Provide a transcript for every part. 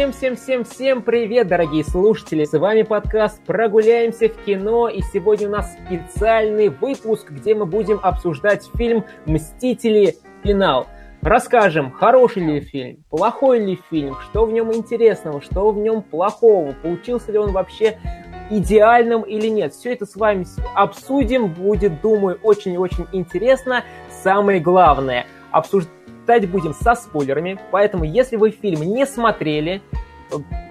Всем-всем-всем-всем привет, дорогие слушатели! С вами подкаст «Прогуляемся в кино» и сегодня у нас специальный выпуск, где мы будем обсуждать фильм «Мстители. Финал». Расскажем, хороший ли фильм, плохой ли фильм, что в нем интересного, что в нем плохого, получился ли он вообще идеальным или нет. Все это с вами обсудим, будет, думаю, очень-очень интересно. Самое главное, обсуждать читать будем со спойлерами, поэтому если вы фильм не смотрели,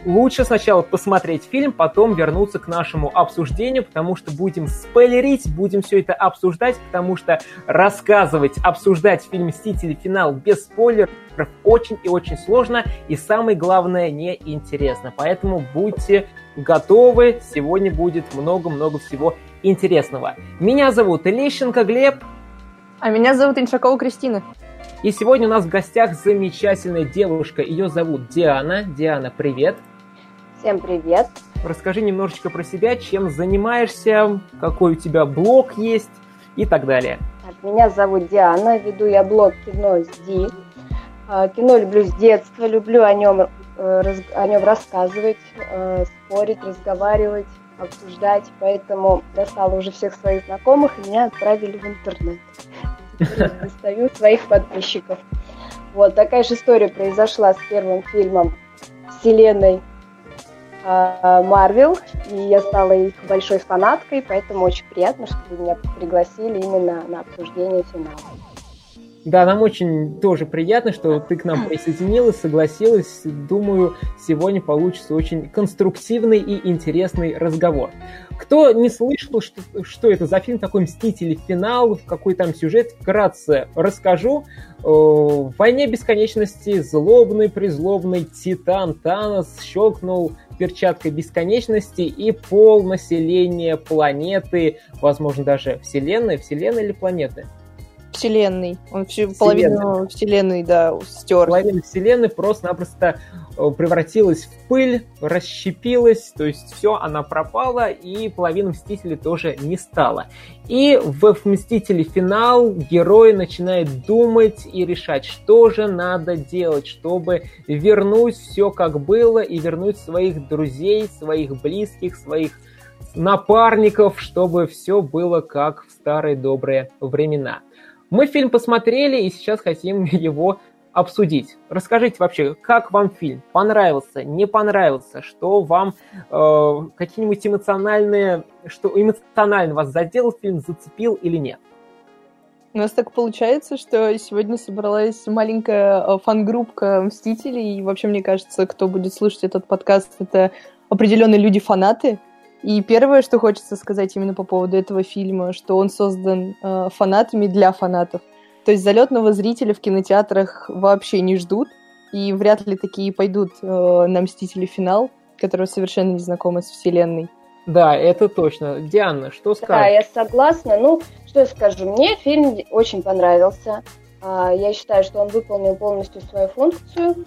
лучше сначала посмотреть фильм, потом вернуться к нашему обсуждению, потому что будем спойлерить, будем все это обсуждать, потому что рассказывать, обсуждать фильм «Мстители. Финал» без спойлеров очень и очень сложно, и самое главное, неинтересно. Поэтому будьте готовы, сегодня будет много-много всего интересного. Меня зовут Лещенко Глеб. А меня зовут Иншакова Кристина. И сегодня у нас в гостях замечательная девушка. Ее зовут Диана. Диана, привет. Всем привет. Расскажи немножечко про себя, чем занимаешься, какой у тебя блог есть и так далее. Меня зовут Диана, веду я блог «Кино с Ди». А, кино люблю с детства, люблю о нем, э, о нем рассказывать, э, спорить, разговаривать, обсуждать, поэтому достала уже всех своих знакомых и меня отправили в интернет достаю своих подписчиков. Вот такая же история произошла с первым фильмом вселенной а, Марвел, и я стала их большой фанаткой, поэтому очень приятно, что вы меня пригласили именно на обсуждение финала. Да, нам очень тоже приятно, что ты к нам присоединилась, согласилась. Думаю, сегодня получится очень конструктивный и интересный разговор. Кто не слышал, что, что это за фильм такой «Мстители. Финал», какой там сюжет, вкратце расскажу. В «Войне бесконечности» злобный, призлобный Титан Танос щелкнул перчаткой бесконечности и пол населения планеты, возможно, даже Вселенной, Вселенной или планеты – вселенной. Он всю половину вселенной, да, стер. Половина вселенной просто-напросто э, превратилась в пыль, расщепилась, то есть все, она пропала, и половина Мстителей тоже не стала. И в Мстители финал герой начинает думать и решать, что же надо делать, чтобы вернуть все как было и вернуть своих друзей, своих близких, своих напарников, чтобы все было как в старые добрые времена. Мы фильм посмотрели и сейчас хотим его обсудить. Расскажите вообще, как вам фильм? Понравился, не понравился? Что вам э, какие-нибудь эмоциональные, что эмоционально вас задел фильм, зацепил или нет? У нас так получается, что сегодня собралась маленькая э, фан-группка Мстителей, и вообще, мне кажется, кто будет слушать этот подкаст, это определенные люди-фанаты, и первое, что хочется сказать именно по поводу этого фильма, что он создан э, фанатами для фанатов. То есть залетного зрителя в кинотеатрах вообще не ждут, и вряд ли такие пойдут э, на «Мстители. Финал», которые совершенно не знакомы с вселенной. Да, это точно. Диана, что скажешь? Да, я согласна. Ну, что я скажу? Мне фильм очень понравился. А, я считаю, что он выполнил полностью свою функцию.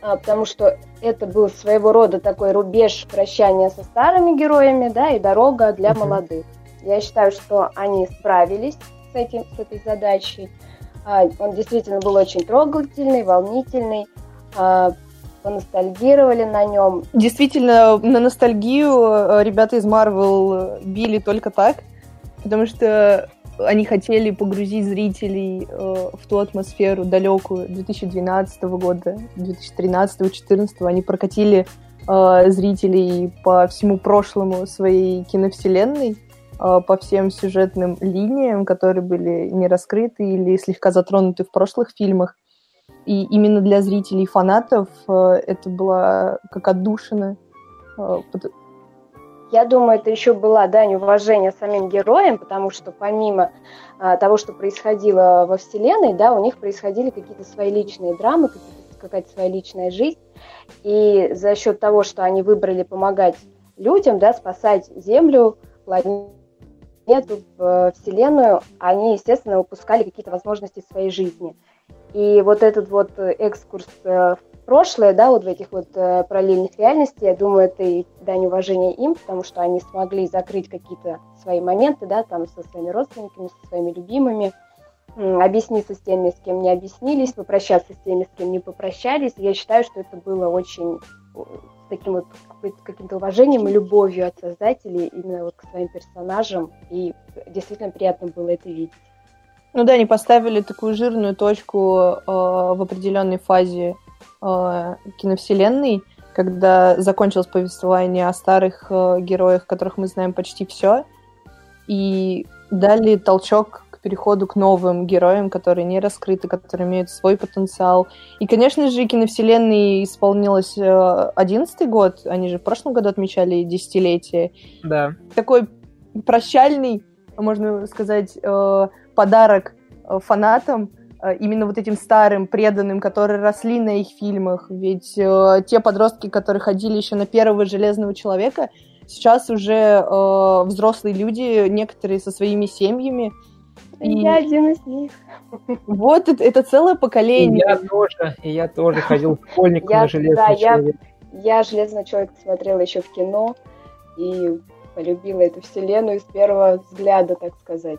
А, потому что это был своего рода такой рубеж прощания со старыми героями, да, и дорога для uh-huh. молодых. Я считаю, что они справились с этим, с этой задачей. А, он действительно был очень трогательный, волнительный. А, поностальгировали на нем. Действительно, на ностальгию э, ребята из Marvel били только так, потому что они хотели погрузить зрителей э, в ту атмосферу далекую 2012 года, 2013-2014. Они прокатили э, зрителей по всему прошлому своей киновселенной, э, по всем сюжетным линиям, которые были не раскрыты или слегка затронуты в прошлых фильмах. И именно для зрителей фанатов э, это было как отдушина, э, я думаю, это еще была дань уважения самим героям, потому что помимо а, того, что происходило во Вселенной, да, у них происходили какие-то свои личные драмы, какая-то своя личная жизнь. И за счет того, что они выбрали помогать людям, да, спасать Землю, планету, Вселенную, они, естественно, упускали какие-то возможности своей жизни. И вот этот вот экскурс э, в прошлое, да, вот в этих вот э, параллельных реальностей, я думаю, это и дань уважения им, потому что они смогли закрыть какие-то свои моменты, да, там со своими родственниками, со своими любимыми, объясниться с теми, с кем не объяснились, попрощаться с теми, с кем не попрощались. Я считаю, что это было очень, с таким вот каким-то уважением и любовью от создателей именно вот к своим персонажам, и действительно приятно было это видеть. Ну да, они поставили такую жирную точку э, в определенной фазе э, киновселенной, когда закончилось повествование о старых э, героях, которых мы знаем почти все, и дали толчок к переходу к новым героям, которые не раскрыты, которые имеют свой потенциал. И, конечно же, киновселенной исполнилось э, одиннадцатый год, они же в прошлом году отмечали десятилетие. Да. Такой прощальный, можно сказать, э, подарок э, фанатам, именно вот этим старым, преданным, которые росли на их фильмах. Ведь э, те подростки, которые ходили еще на первого Железного Человека, сейчас уже э, взрослые люди, некоторые со своими семьями, и... Я один из них. Вот это, это целое поколение. И я тоже, и я тоже ходил школьником я, на железный да, человек. Я, я железный человек смотрела еще в кино и полюбила эту вселенную с первого взгляда, так сказать.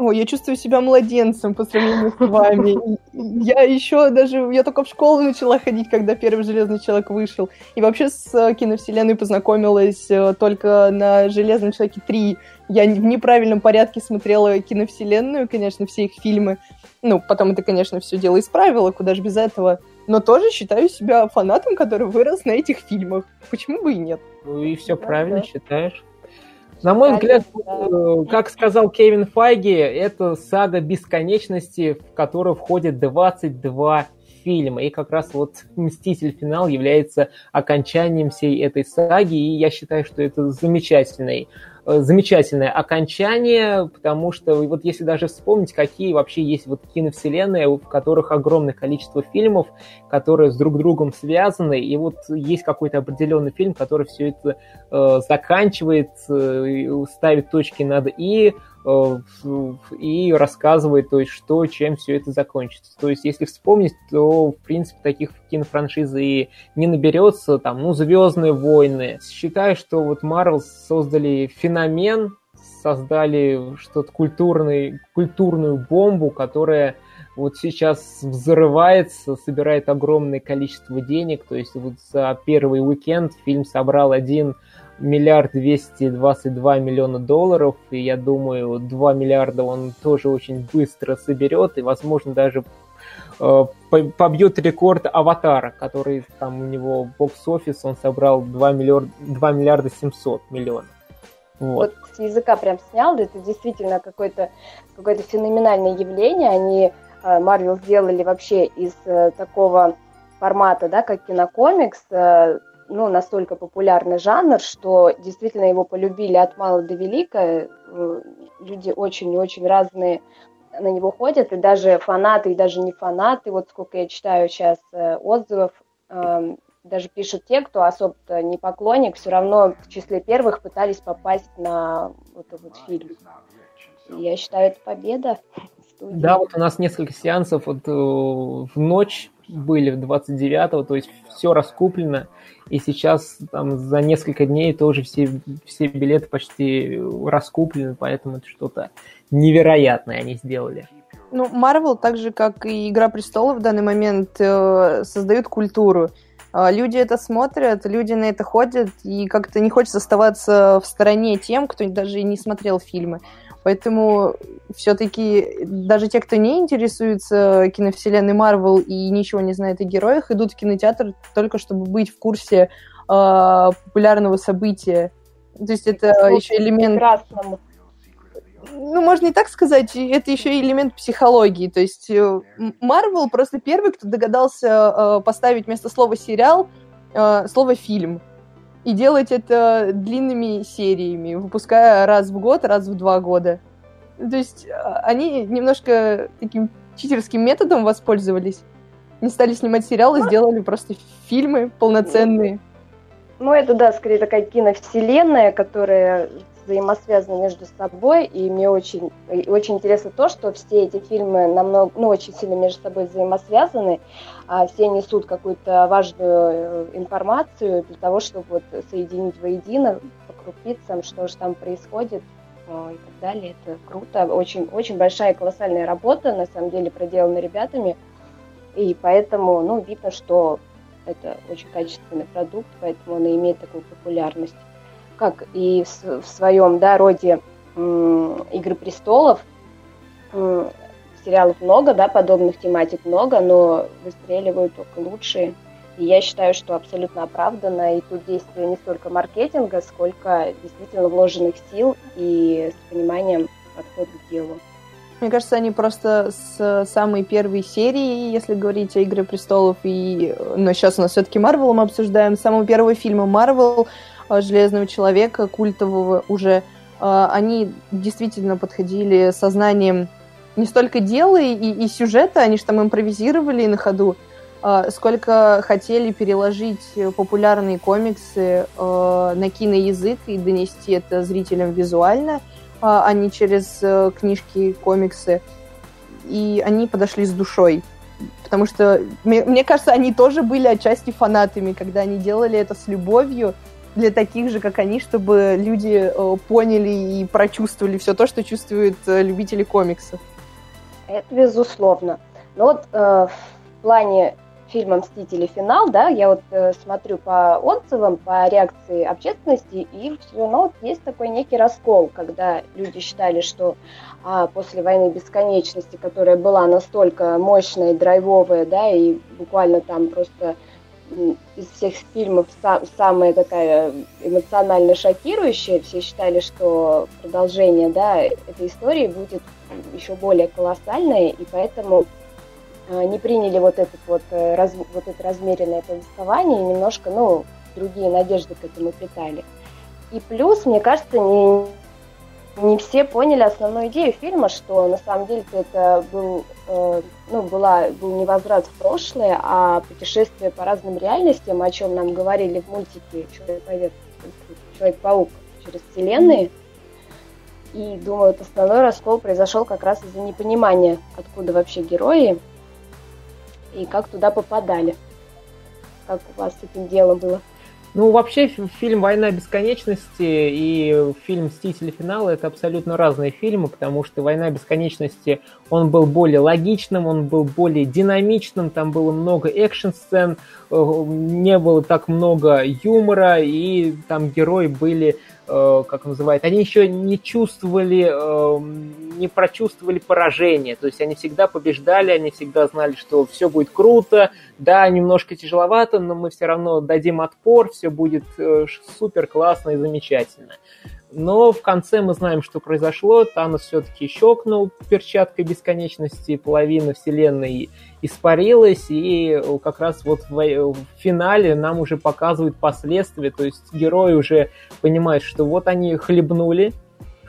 Ой, я чувствую себя младенцем по сравнению с вами. Я еще даже, я только в школу начала ходить, когда первый Железный Человек вышел. И вообще с э, киновселенной познакомилась э, только на Железном Человеке 3. Я в неправильном порядке смотрела киновселенную, конечно, все их фильмы. Ну, потом это, конечно, все дело исправила, куда же без этого. Но тоже считаю себя фанатом, который вырос на этих фильмах. Почему бы и нет? Ну и все да, правильно да. считаешь. На мой взгляд, э, как сказал Кевин Файги, это сага бесконечности, в которую входит 22 фильма. И как раз вот «Мститель. Финал» является окончанием всей этой саги, и я считаю, что это замечательный замечательное окончание, потому что вот если даже вспомнить, какие вообще есть вот киновселенные, в которых огромное количество фильмов, которые с друг другом связаны, и вот есть какой-то определенный фильм, который все это э, заканчивает, э, ставит точки над «и», Э, и рассказывает, то есть, что, чем все это закончится. То есть, если вспомнить, то, в принципе, таких кинофраншиз и не наберется, там, ну, «Звездные войны». Считаю, что вот Marvel создали феномен, создали что-то культурный, культурную бомбу, которая вот сейчас взрывается, собирает огромное количество денег, то есть вот за первый уикенд фильм собрал один миллиард двести двадцать два миллиона долларов, и я думаю, 2 миллиарда он тоже очень быстро соберет, и, возможно, даже э, побьет рекорд Аватара, который там у него бокс-офис, он собрал 2 миллиарда, 2 миллиарда 700 миллионов. Вот. вот с языка прям снял, это действительно какое-то какое феноменальное явление. Они, Марвел, сделали вообще из э, такого формата, да, как кинокомикс, э, ну, настолько популярный жанр, что действительно его полюбили от мала до велика. Э, люди очень и очень разные на него ходят, и даже фанаты, и даже не фанаты, вот сколько я читаю сейчас э, отзывов, эм, даже пишут те, кто особо не поклонник, все равно в числе первых пытались попасть на вот этот фильм. Я считаю, это победа. Да, вот у нас несколько сеансов вот э, в ночь были 29-го, то есть все раскуплено, и сейчас там за несколько дней тоже все, все билеты почти раскуплены, поэтому это что-то невероятное они сделали. Ну, Marvel, так же, как и Игра престолов в данный момент, э, создают культуру. Э, люди это смотрят, люди на это ходят, и как-то не хочется оставаться в стороне тем, кто даже не смотрел фильмы. Поэтому все-таки даже те, кто не интересуется киновселенной Марвел и ничего не знает о героях, идут в кинотеатр только чтобы быть в курсе э, популярного события. То есть это Слушай, еще элемент... Прекрасному. Ну, можно и так сказать, это еще элемент психологии. То есть Марвел просто первый, кто догадался э, поставить вместо слова сериал э, слово фильм и делать это длинными сериями, выпуская раз в год, раз в два года. То есть а, они немножко таким читерским методом воспользовались. Не стали снимать сериалы, сделали просто фильмы полноценные. Ну, это, да, скорее такая киновселенная, которая взаимосвязаны между собой, и мне очень, очень интересно то, что все эти фильмы намного, ну, очень сильно между собой взаимосвязаны, все несут какую-то важную э, информацию для того, чтобы вот соединить воедино по крупицам, что же там происходит э, и так далее. Это круто, очень, очень большая колоссальная работа, на самом деле, проделана ребятами, и поэтому, ну, видно, что Это очень качественный продукт, поэтому он и имеет такую популярность. Как и в своем да, роде «Игры престолов», сериалов много, да, подобных тематик много, но выстреливают только лучшие. И я считаю, что абсолютно оправданно. И тут действие не столько маркетинга, сколько действительно вложенных сил и с пониманием подхода к делу. Мне кажется, они просто с самой первой серии, если говорить о «Игре престолов», и... но сейчас у нас все-таки Марвел мы обсуждаем, с самого первого фильма Марвел, э, «Железного человека», культового уже, э, они действительно подходили сознанием не столько дела и, и сюжета, они же там импровизировали на ходу, э, сколько хотели переложить популярные комиксы на киноязык и донести это зрителям визуально – а не через э, книжки, комиксы. И они подошли с душой. Потому что, мне, мне кажется, они тоже были отчасти фанатами, когда они делали это с любовью для таких же, как они, чтобы люди э, поняли и прочувствовали все то, что чувствуют э, любители комиксов. Это безусловно. Но вот э, в плане фильма «Мстители. Финал», да, я вот э, смотрю по отзывам, по реакции общественности, и все равно вот есть такой некий раскол, когда люди считали, что а, после «Войны бесконечности», которая была настолько мощная, драйвовая, да, и буквально там просто из всех фильмов сам, самая такая эмоционально шокирующая, все считали, что продолжение, да, этой истории будет еще более колоссальное, и поэтому Э, не приняли вот, этот вот, э, раз, вот это размеренное повествование и немножко, ну, другие надежды к этому питали. И плюс, мне кажется, не, не все поняли основную идею фильма, что на самом деле это был, э, ну, была, был не возврат в прошлое, а путешествие по разным реальностям, о чем нам говорили в мультике Человек-паук Человек через вселенные. И думаю, вот основной раскол произошел как раз из-за непонимания, откуда вообще герои, и как туда попадали. Как у вас с этим делом было? Ну, вообще, фильм «Война бесконечности» и фильм «Мстители. Финала» — это абсолютно разные фильмы, потому что «Война бесконечности» он был более логичным, он был более динамичным, там было много экшн-сцен, э, не было так много юмора, и там герои были как называют, они еще не чувствовали, эм, не прочувствовали поражение, то есть они всегда побеждали, они всегда знали, что все будет круто, да, немножко тяжеловато, но мы все равно дадим отпор, все будет э, супер классно и замечательно. Но в конце мы знаем, что произошло. Танос все-таки щелкнул перчаткой бесконечности, половина вселенной испарилась, и как раз вот в, финале нам уже показывают последствия, то есть герои уже понимают, что вот они хлебнули,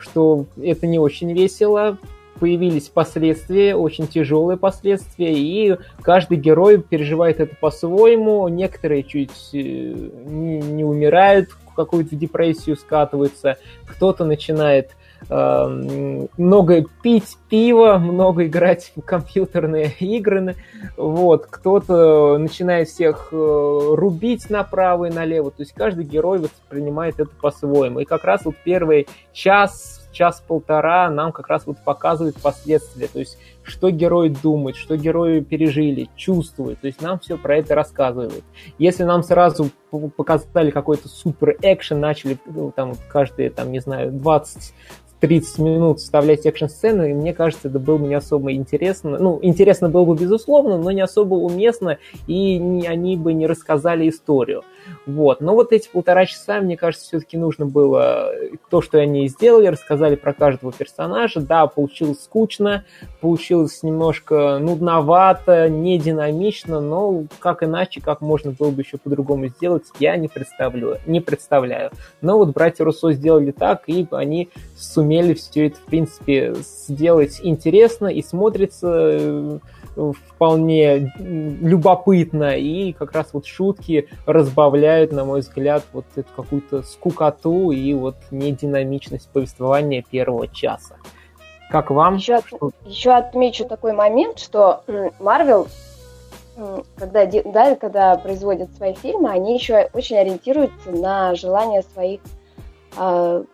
что это не очень весело, появились последствия, очень тяжелые последствия, и каждый герой переживает это по-своему. Некоторые чуть э, не, не умирают, какую-то депрессию скатываются, кто-то начинает много пить пиво, много играть в компьютерные игры, вот, кто-то начинает всех э, рубить направо и налево, то есть каждый герой воспринимает это по-своему. И как раз вот первый час час-полтора нам как раз вот показывает последствия, то есть что герой думает, что герои пережили, чувствуют, то есть нам все про это рассказывают. Если нам сразу показали какой-то супер экшен, начали ну, там каждые, там, не знаю, 20 30 минут вставлять экшн-сцены, и мне кажется, это было бы не особо интересно. Ну, интересно было бы, безусловно, но не особо уместно, и не, они бы не рассказали историю. Вот. Но вот эти полтора часа, мне кажется, все-таки нужно было то, что они сделали, рассказали про каждого персонажа. Да, получилось скучно, получилось немножко нудновато, не динамично, но как иначе, как можно было бы еще по-другому сделать, я не представляю. Не представляю. Но вот братья Руссо сделали так, и они сумели все это, в принципе, сделать интересно и смотрится э, вполне любопытно, и как раз вот шутки разбавляют, на мой взгляд, вот эту какую-то скукоту и вот нединамичность повествования первого часа. Как вам? Еще, от, еще отмечу такой момент, что Марвел, когда, да, когда производят свои фильмы, они еще очень ориентируются на желания своих э,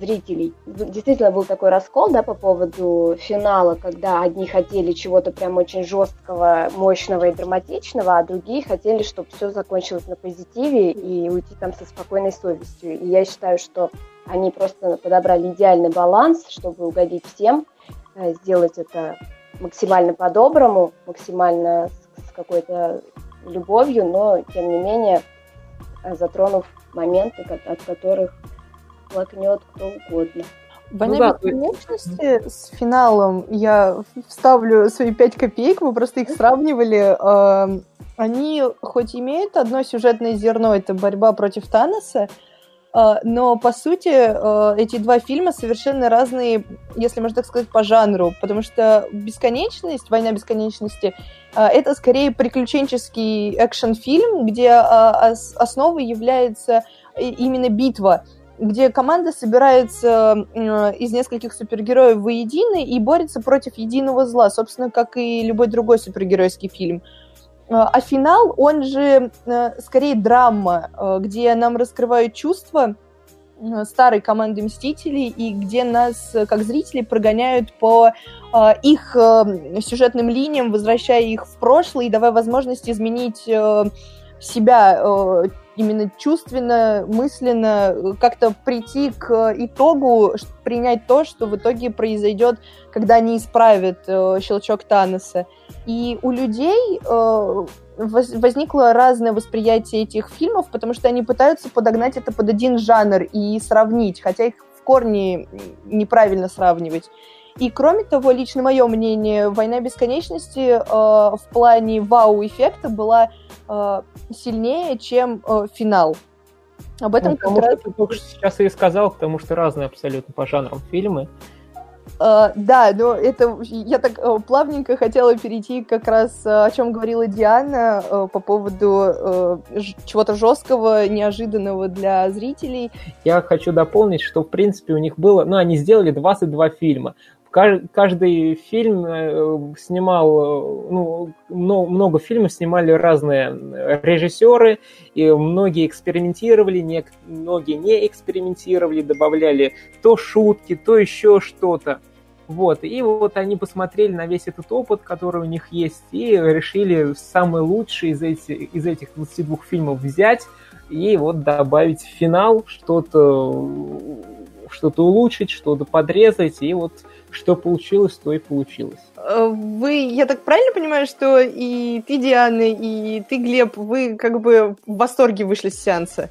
зрителей. Действительно был такой раскол, да, по поводу финала, когда одни хотели чего-то прям очень жесткого, мощного и драматичного, а другие хотели, чтобы все закончилось на позитиве и уйти там со спокойной совестью. И я считаю, что они просто подобрали идеальный баланс, чтобы угодить всем, э, сделать это максимально по-доброму, максимально с какой-то любовью, но тем не менее затронув моменты, от которых плакнет кто угодно. Война ну, да, с финалом я вставлю свои пять копеек, вы просто их сравнивали. Эм, они хоть имеют одно сюжетное зерно, это борьба против Таноса, э, но по сути э, эти два фильма совершенно разные, если можно так сказать, по жанру, потому что бесконечность, война бесконечности, э, это скорее приключенческий экшен-фильм, где основой является именно битва где команда собирается из нескольких супергероев воедино и борется против единого зла, собственно, как и любой другой супергеройский фильм. А, а финал, он же э, скорее драма, э, где нам раскрывают чувства э, старой команды Мстителей и где нас, как зрителей, прогоняют по их сюжетным линиям, возвращая их в прошлое и давая возможность изменить себя именно чувственно, мысленно э, как-то прийти к итогу, принять то, что в итоге произойдет, когда они исправят э, щелчок Таноса. И у людей э, возникло разное восприятие этих фильмов, потому что они пытаются подогнать это под один жанр и сравнить, хотя их в корне неправильно сравнивать. И кроме того, лично мое мнение, «Война бесконечности» э, в плане вау-эффекта была э, сильнее, чем э, финал. Об этом ну, как раз... Ты только сейчас и сказал, потому что разные абсолютно по жанрам фильмы. Uh, да, но это я так uh, плавненько хотела перейти как раз uh, о чем говорила Диана uh, по поводу uh, чего-то жесткого, неожиданного для зрителей. Я хочу дополнить, что в принципе у них было, ну они сделали 22 фильма каждый фильм э, снимал, э, ну, много фильмов снимали разные режиссеры, и многие экспериментировали, не, многие не экспериментировали, добавляли то шутки, то еще что-то. Вот, и вот они посмотрели на весь этот опыт, который у них есть, и решили самый лучший из, эти, из этих 22 фильмов взять и вот добавить в финал что-то что-то улучшить, что-то подрезать, и вот что получилось, то и получилось. Э, вы, я так правильно понимаю, что и ты, Диана, и ты, Глеб, вы как бы в восторге вышли с сеанса?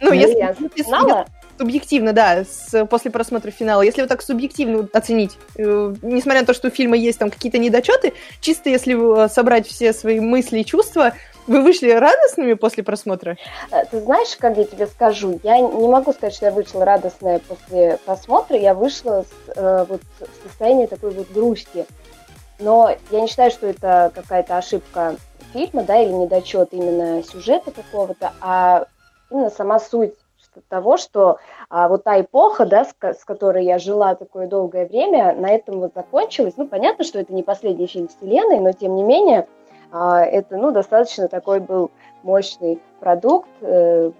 Ну, ну если... Я финала? Субъективно, да, с, после просмотра финала. Если вот так субъективно оценить, э, несмотря на то, что у фильма есть там какие-то недочеты, чисто если э, собрать все свои мысли и чувства, вы вышли радостными после просмотра? Э, ты знаешь, как я тебе скажу, я не могу сказать, что я вышла радостная после просмотра, я вышла с, э, вот, в состоянии такой вот грусти. Но я не считаю, что это какая-то ошибка фильма, да, или недочет именно сюжета какого-то, а именно сама суть того, что а, вот та эпоха, да, с, с которой я жила такое долгое время, на этом вот закончилась. Ну, понятно, что это не последний фильм Вселенной, но тем не менее это, ну, достаточно такой был мощный продукт, э,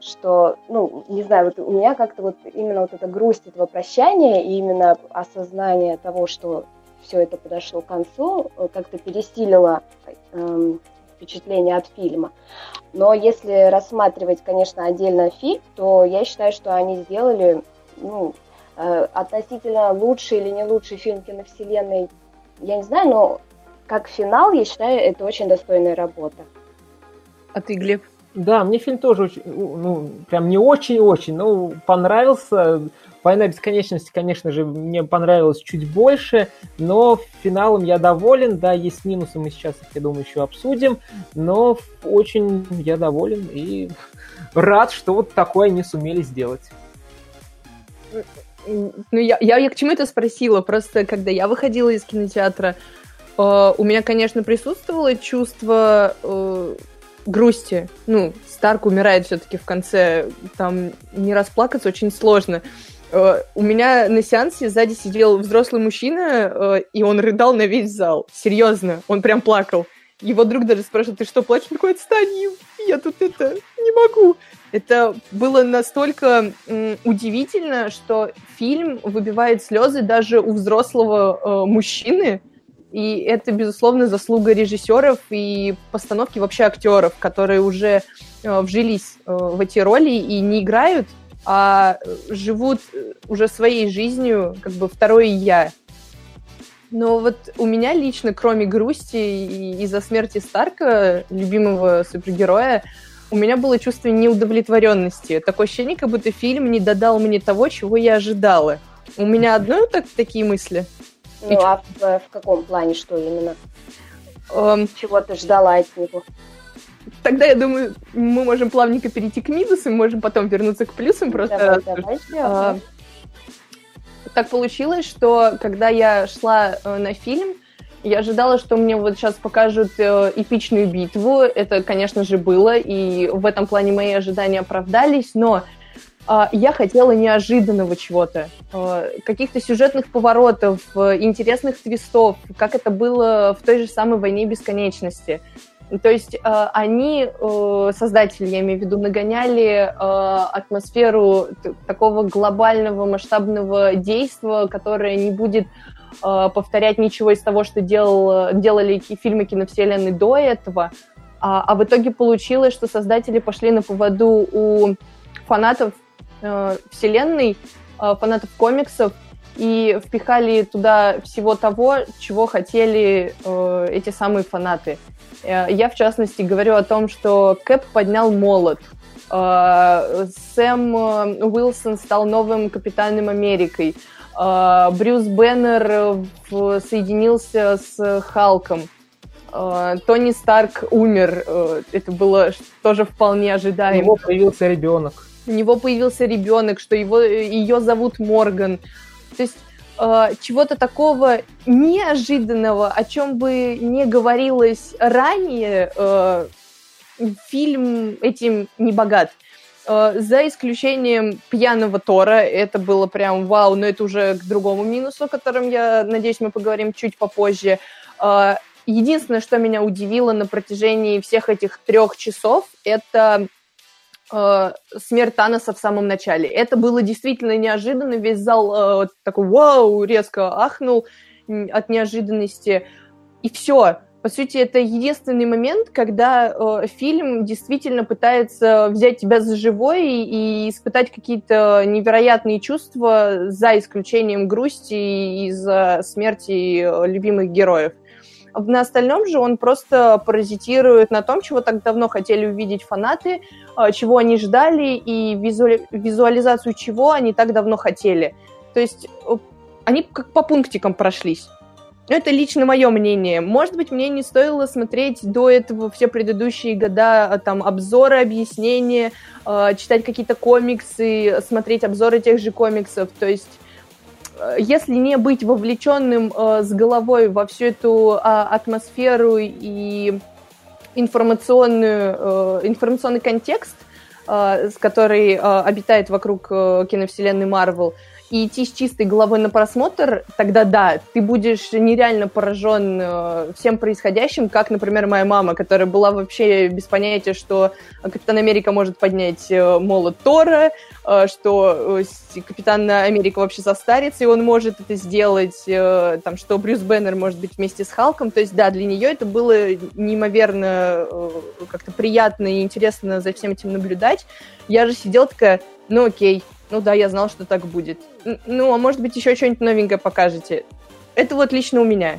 что, ну, не знаю, вот у меня как-то вот именно вот эта грусть этого прощания и именно осознание того, что все это подошло к концу, э, как-то пересилило э, впечатление от фильма. Но если рассматривать, конечно, отдельно фильм, то я считаю, что они сделали, ну, э, относительно лучший или не лучший фильм киновселенной, я не знаю, но как финал, я считаю, это очень достойная работа. А ты, Глеб? Да, мне фильм тоже очень, ну, прям не очень-очень, но понравился. «Война бесконечности», конечно же, мне понравилось чуть больше, но финалом я доволен. Да, есть минусы, мы сейчас их, я думаю, еще обсудим, но очень я доволен и рад, что вот такое они сумели сделать. Ну, я, я, я к чему это спросила? Просто когда я выходила из кинотеатра, у меня, конечно, присутствовало чувство uh, грусти. Ну, Старк умирает все-таки в конце. Там не расплакаться очень сложно. Uh, у меня на сеансе сзади сидел взрослый мужчина, и он рыдал на весь зал. Серьезно, он прям плакал. Его друг даже спрашивает, ты что, плачешь? Он такой, отстань, я тут это не могу. Это было настолько удивительно, что фильм выбивает слезы даже у взрослого э, мужчины, и это, безусловно, заслуга режиссеров и постановки вообще актеров, которые уже э, вжились э, в эти роли и не играют, а живут уже своей жизнью, как бы второе я. Но вот у меня лично, кроме грусти из-за смерти Старка, любимого супергероя, у меня было чувство неудовлетворенности. Такое ощущение, как будто фильм не додал мне того, чего я ожидала. У меня одно так, такие мысли. Ну, И а в, в каком плане, что именно? Um, чего ты ждала от него? Тогда, я думаю, мы можем плавненько перейти к минусам, можем потом вернуться к плюсам. Просто давай, давай, а, так получилось, что когда я шла э, на фильм, я ожидала, что мне вот сейчас покажут э, эпичную битву. Это, конечно же, было, и в этом плане мои ожидания оправдались, но э, я хотела неожиданного чего-то, э, каких-то сюжетных поворотов, э, интересных твистов, как это было в той же самой «Войне бесконечности». То есть э, они, э, создатели, я имею в виду, нагоняли атмосферу такого глобального масштабного действия, которое не будет повторять ничего из того, что делал, делали фильмы киновселенной до этого. А, а в итоге получилось, что создатели пошли на поводу у фанатов э, вселенной, э, фанатов комиксов, и впихали туда всего того, чего хотели э, эти самые фанаты. Э, я, в частности, говорю о том, что Кэп поднял молот, э, Сэм Уилсон стал новым капитаном Америкой, а, Брюс Беннер э, соединился с Халком. Тони Старк умер. Э, это было тоже вполне ожидаемо. У него появился ребенок. У него появился ребенок, что его, ее зовут Морган. То есть э, чего-то такого неожиданного, о чем бы не говорилось ранее, фильм этим не богат. Э, за исключением пьяного Тора, это было прям вау, но это уже к другому минусу, о котором я надеюсь мы поговорим чуть попозже. Э, единственное, что меня удивило на протяжении всех этих трех часов, это э, смерть Таноса в самом начале. Это было действительно неожиданно, весь зал такой вау, резко ахнул от неожиданности, и все по сути, это единственный момент, когда э, фильм действительно пытается взять тебя за живой и, и испытать какие-то невероятные чувства за исключением грусти из-за смерти э, любимых героев. На остальном же он просто паразитирует на том, чего так давно хотели увидеть фанаты, э, чего они ждали и визуали... визуализацию чего они так давно хотели. То есть э, они как по пунктикам прошлись. Это лично мое мнение. Может быть, мне не стоило смотреть до этого все предыдущие года а, там обзоры, объяснения, э, читать какие-то комиксы, смотреть обзоры тех же комиксов. То есть, если не быть вовлеченным э, с головой во всю эту э, атмосферу и информационную, э, информационный контекст, э, который э, обитает вокруг э, киновселенной Марвел, и идти с чистой головой на просмотр, тогда да, ты будешь нереально поражен э, всем происходящим, как, например, моя мама, которая была вообще без понятия, что Капитан Америка может поднять э, молот Тора, э, что Капитан Америка вообще состарится, и он может это сделать, там, что Брюс Беннер может быть вместе с Халком. То есть, да, для нее это было неимоверно как-то приятно и интересно за всем этим наблюдать. Я же сидела такая, ну окей, ну да, я знал, что так будет. Ну, а может быть, еще что-нибудь новенькое покажете. Это вот лично у меня.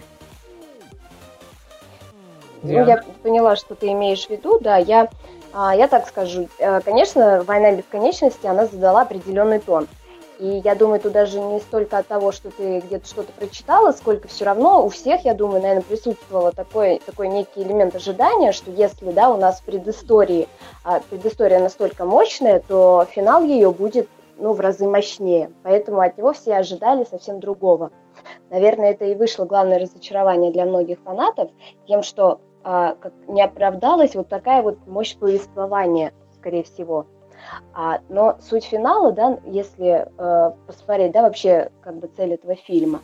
Ну, я поняла, что ты имеешь в виду, да, я, а, я так скажу. Э, конечно, «Война бесконечности», она задала определенный тон. И я думаю, тут даже не столько от того, что ты где-то что-то прочитала, сколько все равно у всех, я думаю, наверное, присутствовало такой, такой некий элемент ожидания, что если да, у нас предыстории, а, предыстория настолько мощная, то финал ее будет ну, в разы мощнее. Поэтому от него все ожидали совсем другого. Наверное, это и вышло главное разочарование для многих фанатов, тем, что а, как не оправдалась вот такая вот мощь повествования, скорее всего. А, но суть финала, да, если э, посмотреть, да, вообще как бы цель этого фильма,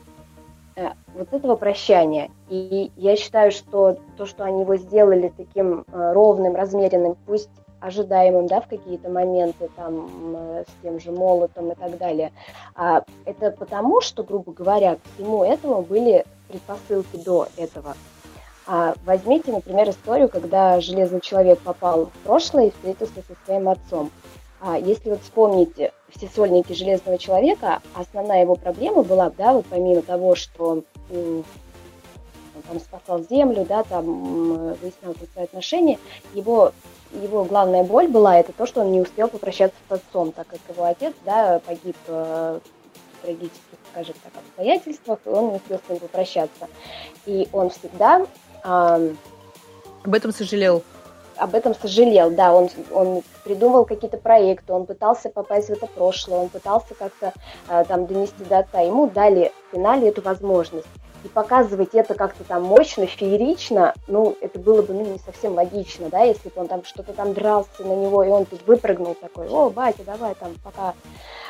э, вот этого прощания. И я считаю, что то, что они его сделали таким э, ровным, размеренным, пусть ожидаемым, да, в какие-то моменты, там, э, с тем же молотом и так далее. А это потому, что, грубо говоря, к всему этому были предпосылки до этого. А возьмите, например, историю, когда Железный Человек попал в прошлое и встретился со своим отцом. А если вот вспомните все сольники Железного Человека, основная его проблема была, да, вот помимо того, что он там спасал землю, да, там выяснял свои отношения, его его главная боль была это то, что он не успел попрощаться с отцом, так как его отец, да, погиб э, в трагических, скажем так, обстоятельствах, и он не успел с ним попрощаться. И он всегда... Э, об этом сожалел. Об этом сожалел, да, он, он придумал какие-то проекты, он пытался попасть в это прошлое, он пытался как-то э, там донести до отца. Ему дали в финале эту возможность и показывать это как-то там мощно, феерично, ну, это было бы, ну, не совсем логично, да, если бы он там что-то там дрался на него, и он тут выпрыгнул такой, о, батя, давай там, пока.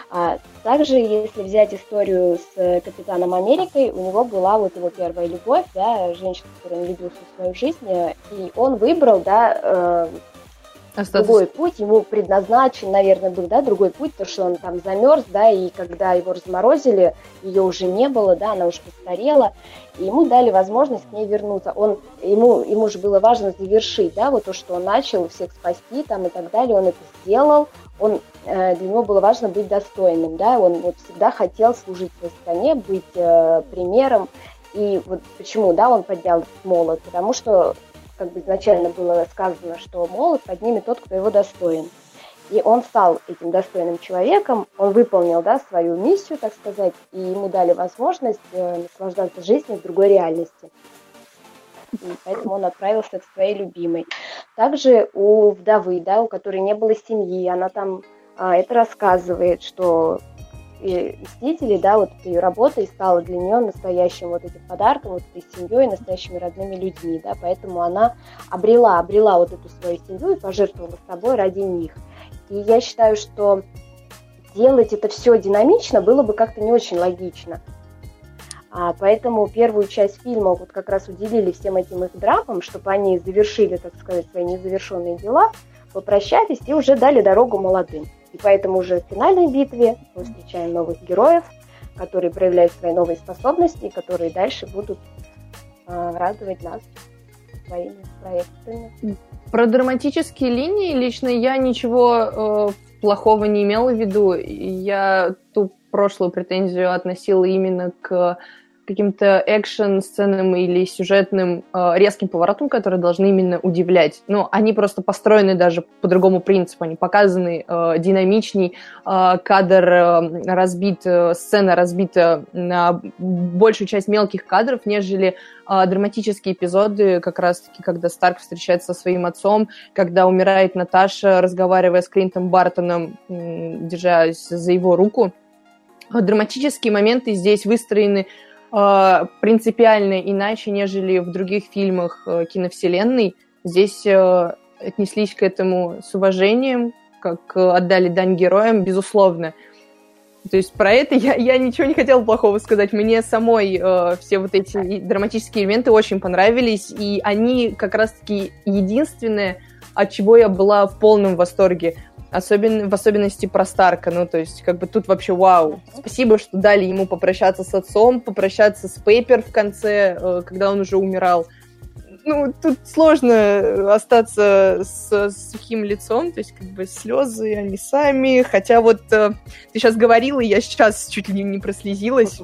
А также, если взять историю с э, Капитаном Америкой, у него была вот его первая любовь, да, женщина, которую он любил всю свою жизнь, и он выбрал, да, э, Остаться... другой путь, ему предназначен, наверное, был, да, другой путь, то, что он там замерз, да, и когда его разморозили, ее уже не было, да, она уже постарела, и ему дали возможность к ней вернуться. Он, ему, ему же было важно завершить, да, вот то, что он начал, всех спасти там и так далее, он это сделал, он, э, для него было важно быть достойным, да, он вот всегда хотел служить своей стране, быть э, примером, и вот почему, да, он поднял молот, потому что как бы изначально было сказано, что молот поднимет тот, кто его достоин. И он стал этим достойным человеком, он выполнил да, свою миссию, так сказать, и ему дали возможность э, наслаждаться жизнью в другой реальности. И поэтому он отправился к своей любимой. Также у вдовы, да, у которой не было семьи, она там а, это рассказывает, что и да, вот ее работа и стала для нее настоящим вот этим подарком, вот этой семьей, настоящими родными людьми, да, поэтому она обрела, обрела вот эту свою семью и пожертвовала собой ради них. И я считаю, что делать это все динамично было бы как-то не очень логично. А, поэтому первую часть фильма вот как раз уделили всем этим их драпам, чтобы они завершили, так сказать, свои незавершенные дела, попрощались и уже дали дорогу молодым. И поэтому уже в финальной битве мы встречаем новых героев, которые проявляют свои новые способности, и которые дальше будут э, радовать нас своими проектами. Про драматические линии лично я ничего э, плохого не имела в виду. Я ту прошлую претензию относила именно к каким-то экшен-сценам или сюжетным э, резким поворотам, которые должны именно удивлять. Но они просто построены даже по другому принципу. Они показаны э, динамичней, э, кадр э, разбит, э, сцена разбита на большую часть мелких кадров, нежели э, драматические эпизоды, как раз-таки, когда Старк встречается со своим отцом, когда умирает Наташа, разговаривая с Клинтом Бартоном, э, держась за его руку. Драматические моменты здесь выстроены принципиально иначе, нежели в других фильмах э, киновселенной. Здесь э, отнеслись к этому с уважением, как отдали дань героям, безусловно. То есть про это я, я ничего не хотела плохого сказать. Мне самой э, все вот эти драматические элементы очень понравились, и они как раз-таки единственное, от чего я была в полном восторге особенно, в особенности про Старка, ну, то есть, как бы тут вообще вау. Спасибо, что дали ему попрощаться с отцом, попрощаться с Пейпер в конце, э, когда он уже умирал. Ну, тут сложно остаться с, с сухим лицом, то есть, как бы, слезы, они сами, хотя вот э, ты сейчас говорила, и я сейчас чуть ли не прослезилась.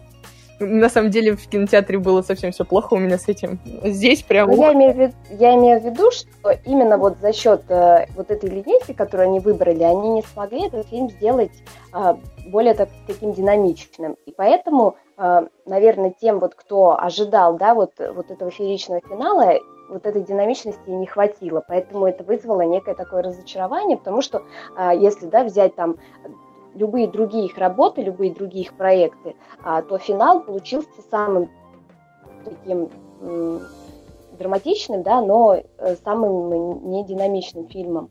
На самом деле в кинотеатре было совсем все плохо у меня с этим. Здесь прям... Ну, я, имею в виду, я имею в виду, что именно вот за счет э, вот этой линейки, которую они выбрали, они не смогли этот фильм сделать э, более так, таким динамичным. И поэтому, э, наверное, тем, вот, кто ожидал да, вот, вот этого фееричного финала, вот этой динамичности не хватило. Поэтому это вызвало некое такое разочарование, потому что э, если да, взять там любые другие их работы, любые другие их проекты, а, то финал получился самым таким драматичным, да, но э, самым нединамичным фильмом.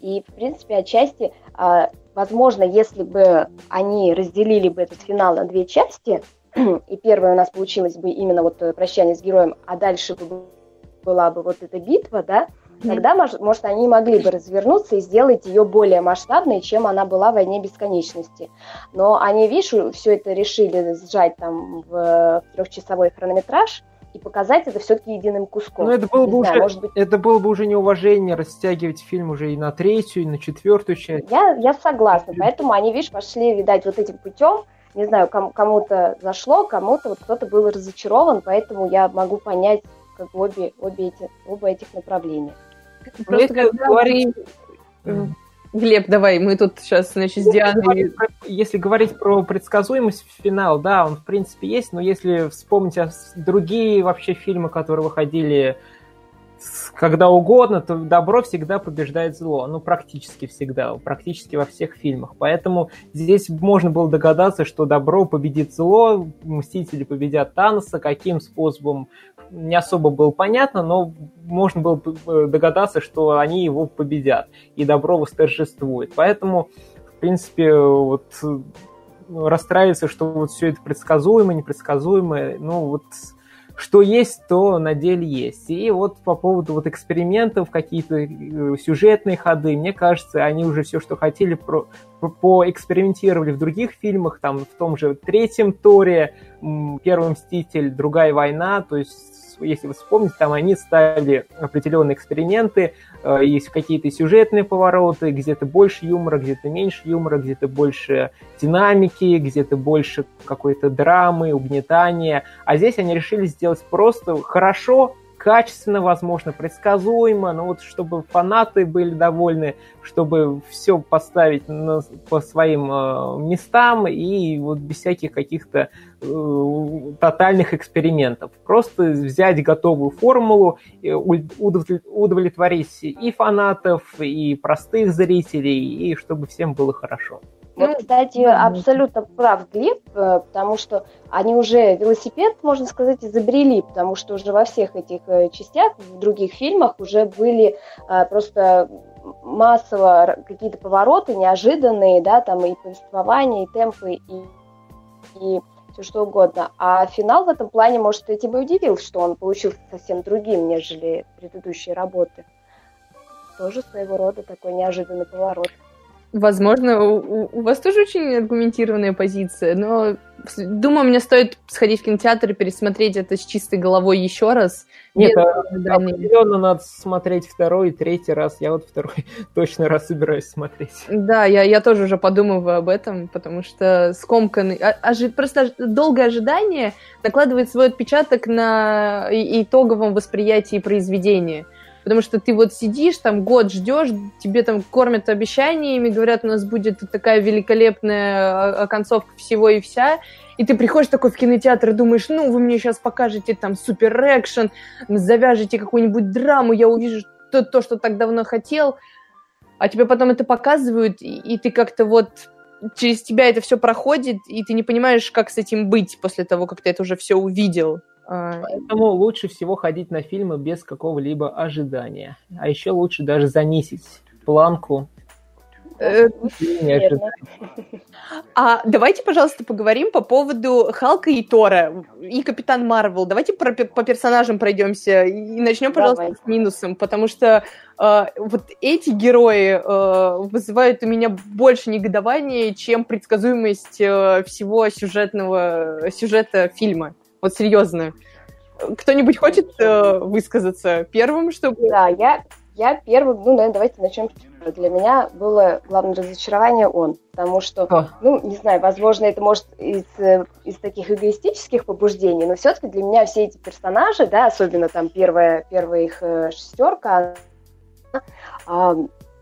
И, в принципе, отчасти, а, возможно, если бы они разделили бы этот финал на две части, и первое у нас получилось бы именно вот э, прощание с героем, а дальше была бы вот эта битва, да, тогда, может, они могли бы развернуться и сделать ее более масштабной, чем она была в «Войне бесконечности». Но они, видишь, все это решили сжать там в трехчасовой хронометраж, и показать это все-таки единым куском. Ну, это было, бы знаю, уже, может быть... это было бы уже неуважение растягивать фильм уже и на третью, и на четвертую часть. Я, я согласна, поэтому они, видишь, пошли, видать, вот этим путем, не знаю, кому- кому-то зашло, кому-то вот кто-то был разочарован, поэтому я могу понять как обе, обе, эти, оба этих направления. Просто когда говорим... Глеб, давай, мы тут сейчас, значит, с Дианой... Если говорить про предсказуемость финал, да, он, в принципе, есть, но если вспомнить другие вообще фильмы, которые выходили когда угодно, то добро всегда побеждает зло. Ну, практически всегда, практически во всех фильмах. Поэтому здесь можно было догадаться, что добро победит зло, Мстители победят Таноса. Каким способом, не особо было понятно, но можно было э, догадаться, что они его победят, и добро восторжествует. Поэтому, в принципе, вот расстраиваться, что вот все это предсказуемо, непредсказуемо, ну вот что есть, то на деле есть. И вот по поводу вот экспериментов, какие-то э, сюжетные ходы, мне кажется, они уже все, что хотели, про, поэкспериментировали в других фильмах, там в том же третьем Торе, Первый Мститель, Другая война, то есть если вы вспомните, там они ставили определенные эксперименты, э, есть какие-то сюжетные повороты, где-то больше юмора, где-то меньше юмора, где-то больше динамики, где-то больше какой-то драмы, угнетания. А здесь они решили сделать просто хорошо, качественно, возможно, предсказуемо, но вот чтобы фанаты были довольны, чтобы все поставить на, по своим э, местам и вот без всяких каких-то э, тотальных экспериментов. Просто взять готовую формулу, удовлетворить и фанатов, и простых зрителей, и чтобы всем было хорошо. Вот, ну, кстати, абсолютно прав Глеб, э, потому что они уже велосипед, можно сказать, изобрели, потому что уже во всех этих э, частях, в других фильмах уже были э, просто массово какие-то повороты неожиданные, да, там и повествование, и темпы, и, и все что угодно. А финал в этом плане, может, этим и удивил, что он получился совсем другим, нежели предыдущие работы. Тоже своего рода такой неожиданный поворот. Возможно, у, у вас тоже очень аргументированная позиция, но думаю, мне стоит сходить в кинотеатр и пересмотреть это с чистой головой еще раз. Нет, а, определенно надо смотреть второй и третий раз. Я вот второй точно раз собираюсь смотреть. Да, я, я тоже уже подумываю об этом, потому что скомканный... А, ожи, просто долгое ожидание накладывает свой отпечаток на итоговом восприятии произведения. Потому что ты вот сидишь там год ждешь, тебе там кормят обещаниями, говорят, у нас будет такая великолепная оконцовка а, всего и вся. И ты приходишь такой в кинотеатр и думаешь, ну, вы мне сейчас покажете там супер экшен, завяжете какую-нибудь драму, я увижу то, то, что так давно хотел. А тебе потом это показывают, и, и ты как-то вот через тебя это все проходит, и ты не понимаешь, как с этим быть после того, как ты это уже все увидел. А, Поэтому лучше всего ходить на фильмы без какого-либо ожидания. А еще лучше даже занизить планку. Э, а давайте, пожалуйста, поговорим по поводу Халка и Тора и Капитан Марвел. Давайте про, по персонажам пройдемся и начнем, пожалуйста, Давай. с минусом, потому что э, вот эти герои э, вызывают у меня больше негодования, чем предсказуемость э, всего сюжетного сюжета фильма. Вот серьезно. Кто-нибудь хочет э, высказаться первым, чтобы... Да, я, я первым, ну, наверное, давайте начнем. Для меня было главное разочарование он, потому что, О. ну, не знаю, возможно, это может из, э, из таких эгоистических побуждений, но все-таки для меня все эти персонажи, да, особенно там первая, первая их э, шестерка, а,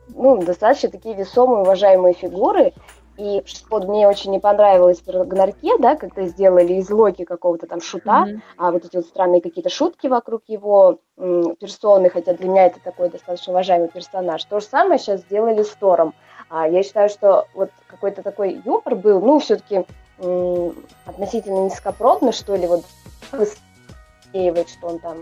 ну, достаточно такие весомые, уважаемые фигуры, и вот мне очень не понравилось в Рагнарке, да, когда сделали из Локи какого-то там шута, mm-hmm. а вот эти вот странные какие-то шутки вокруг его м, персоны, хотя для меня это такой достаточно уважаемый персонаж. То же самое сейчас сделали с Тором. А, я считаю, что вот какой-то такой юмор был, ну, все-таки м, относительно низкопробный, что ли, вот что он там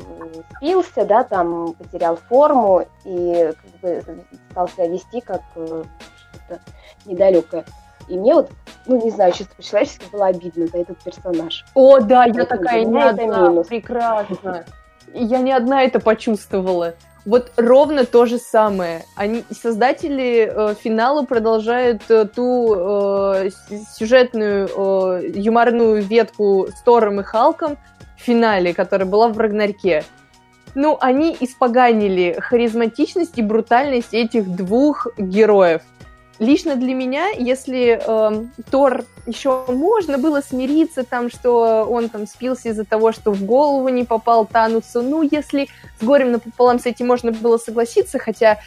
спился, да, там потерял форму и как бы стал себя вести как э, что-то недалекое. И мне вот, ну, не знаю, чисто по-человечески было обидно за этот персонаж. О, да, я вот такая не одна, прекрасно. Я не одна это почувствовала. Вот ровно то же самое. Они, создатели э, финала продолжают э, ту э, сюжетную э, юморную ветку с Тором и Халком в финале, которая была в Рагнарьке. Ну, они испоганили харизматичность и брутальность этих двух героев – лично для меня, если э, Тор еще можно было смириться, там, что он там спился из-за того, что в голову не попал Танусу, ну, если с горем напополам с этим можно было согласиться, хотя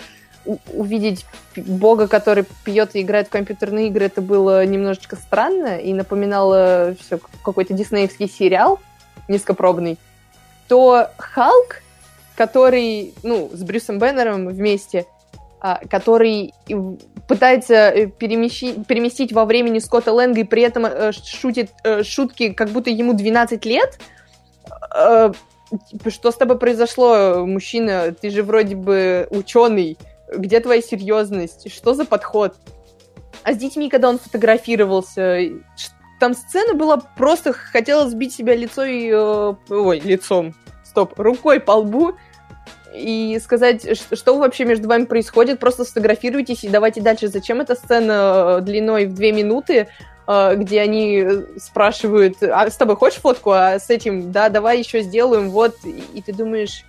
увидеть бога, который пьет и играет в компьютерные игры, это было немножечко странно и напоминало все какой-то диснеевский сериал низкопробный, то Халк, который, ну, с Брюсом Беннером вместе, который пытается э, перемещи, переместить во времени Скотта Лэнга и при этом э, шутит э, шутки, как будто ему 12 лет. Э, что с тобой произошло, мужчина? Ты же вроде бы ученый. Где твоя серьезность? Что за подход? А с детьми, когда он фотографировался, там сцена была просто хотела сбить себя лицо и... Ой, лицом. Стоп, рукой по лбу и сказать, что вообще между вами происходит, просто сфотографируйтесь и давайте дальше. Зачем эта сцена э, длиной в две минуты, э, где они спрашивают, а с тобой хочешь фотку, а с этим, да, давай еще сделаем, вот, и ты думаешь,